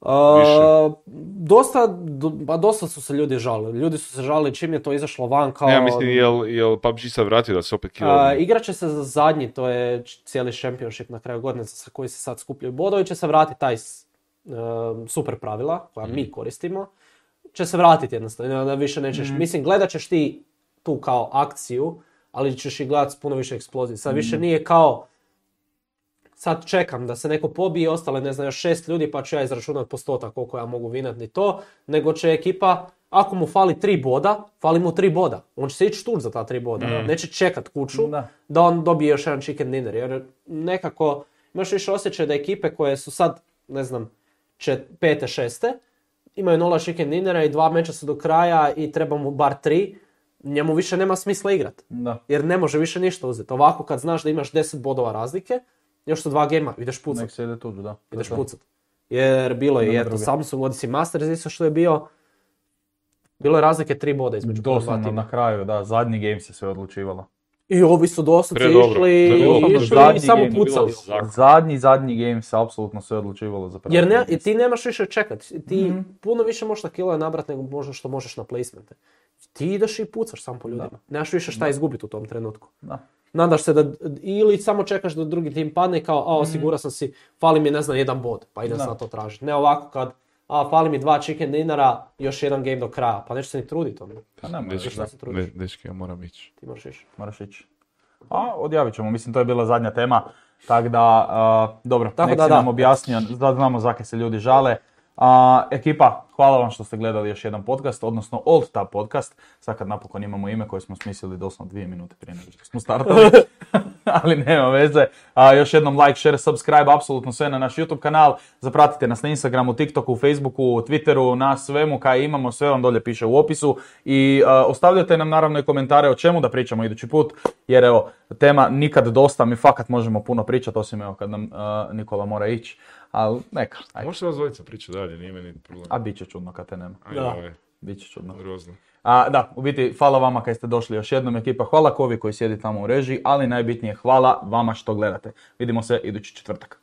Više. dosta, do- pa dosta su se ljudi žalili. Ljudi su se žalili čim je to izašlo van kao... Ne, ja mislim, jel, jel PUBG sad vratio da se opet kilovi... igrat će se za zadnji, to je cijeli championship na kraju godine sa koji se sad skupljaju bodovi, će se vratiti taj super pravila koja Mhm. mi koristimo. Će se vratiti jednostavno, da više nećeš, Mhm. mislim gledat ćeš ti tu kao akciju, ali ćeš i gledat s puno više eksplozije. Sad Mhm. više nije kao sad čekam da se neko pobije, ostale ne znam još šest ljudi pa ću ja izračunati postotak koliko ja mogu vinat ni to, nego će ekipa, ako mu fali tri boda, fali mu tri boda. On će se ići tuč za ta tri boda, neće čekat kuću Da. da on dobije još jedan chicken dinner, jer nekako imaš više osjećaj da ekipe koje su sad, ne znam, čet, pete, šeste, imaju nula chicken dinnera i dva meča su do kraja i treba mu bar tri, njemu više nema smisla igrat. Da. Jer ne može više ništa uzeti. Ovako kad znaš da imaš 10 bodova razlike, još su dva gema, ideš pucat. Nek se ide tuđu, da. Ideš pucat. Jer bilo je eto. Samsung Odyssey Masters isto što je bio. Bilo je razlike tri boda između Doslovno tima. na kraju, da, zadnji game se sve odlučivalo. I ovi su doslovce išli, predobro. išli Zadnji i samo game, pucali. Zadnji, zadnji game se apsolutno sve odlučivalo za prvi Jer ne, ti nemaš više čekat. Ti Mhm. puno više možeš na kilo nabrat nego možda što možeš na placemente. Ti ideš i pucaš sam po ljudima. Nemaš više šta izgubiti u tom trenutku. Da. Nadaš se da, ili samo čekaš da drugi tim padne kao, Mhm. a osigurao sam si, fali mi ne znam jedan bod, pa idem sad to tražiti. Ne ovako kad, a fali mi dva chicken dinara, još jedan game do kraja, pa neću se ni truditi ono. Pa ne Dečki, da. se trudiš. de- dečki, ja moram ići. Ti moraš ići. Moraš ići. A, odjavit ćemo, mislim to je bila zadnja tema. Tako da, dobro, Tako nek da, si da. nam objasnio, da znamo zakaj se ljudi žale. A, ekipa, hvala vam što ste gledali još jedan podcast, odnosno Old Tab podcast. Sad kad napokon imamo ime koje smo smislili doslovno dvije minute prije nego što smo startali. Ali nema veze. A, još jednom like, share, subscribe, apsolutno sve na naš YouTube kanal. Zapratite nas na Instagramu, TikToku, Facebooku, Twitteru, na svemu kaj imamo, sve vam dolje piše u opisu. I a, ostavljate nam naravno i komentare o čemu da pričamo idući put. Jer evo, tema nikad dosta, mi fakat možemo puno pričati, osim evo kad nam a, Nikola mora ići. Ali neka, ajde. Možete vas dvojica pričati dalje, nije meni problem. A bit će čudno kad te nema. Ajde, Da. ovaj, Bit će čudno. grozno. A, da, u biti, hvala vama kad ste došli još jednom ekipa. Hvala Kovi koji sjedi tamo u režiji, ali najbitnije hvala vama što gledate. Vidimo se idući četvrtak.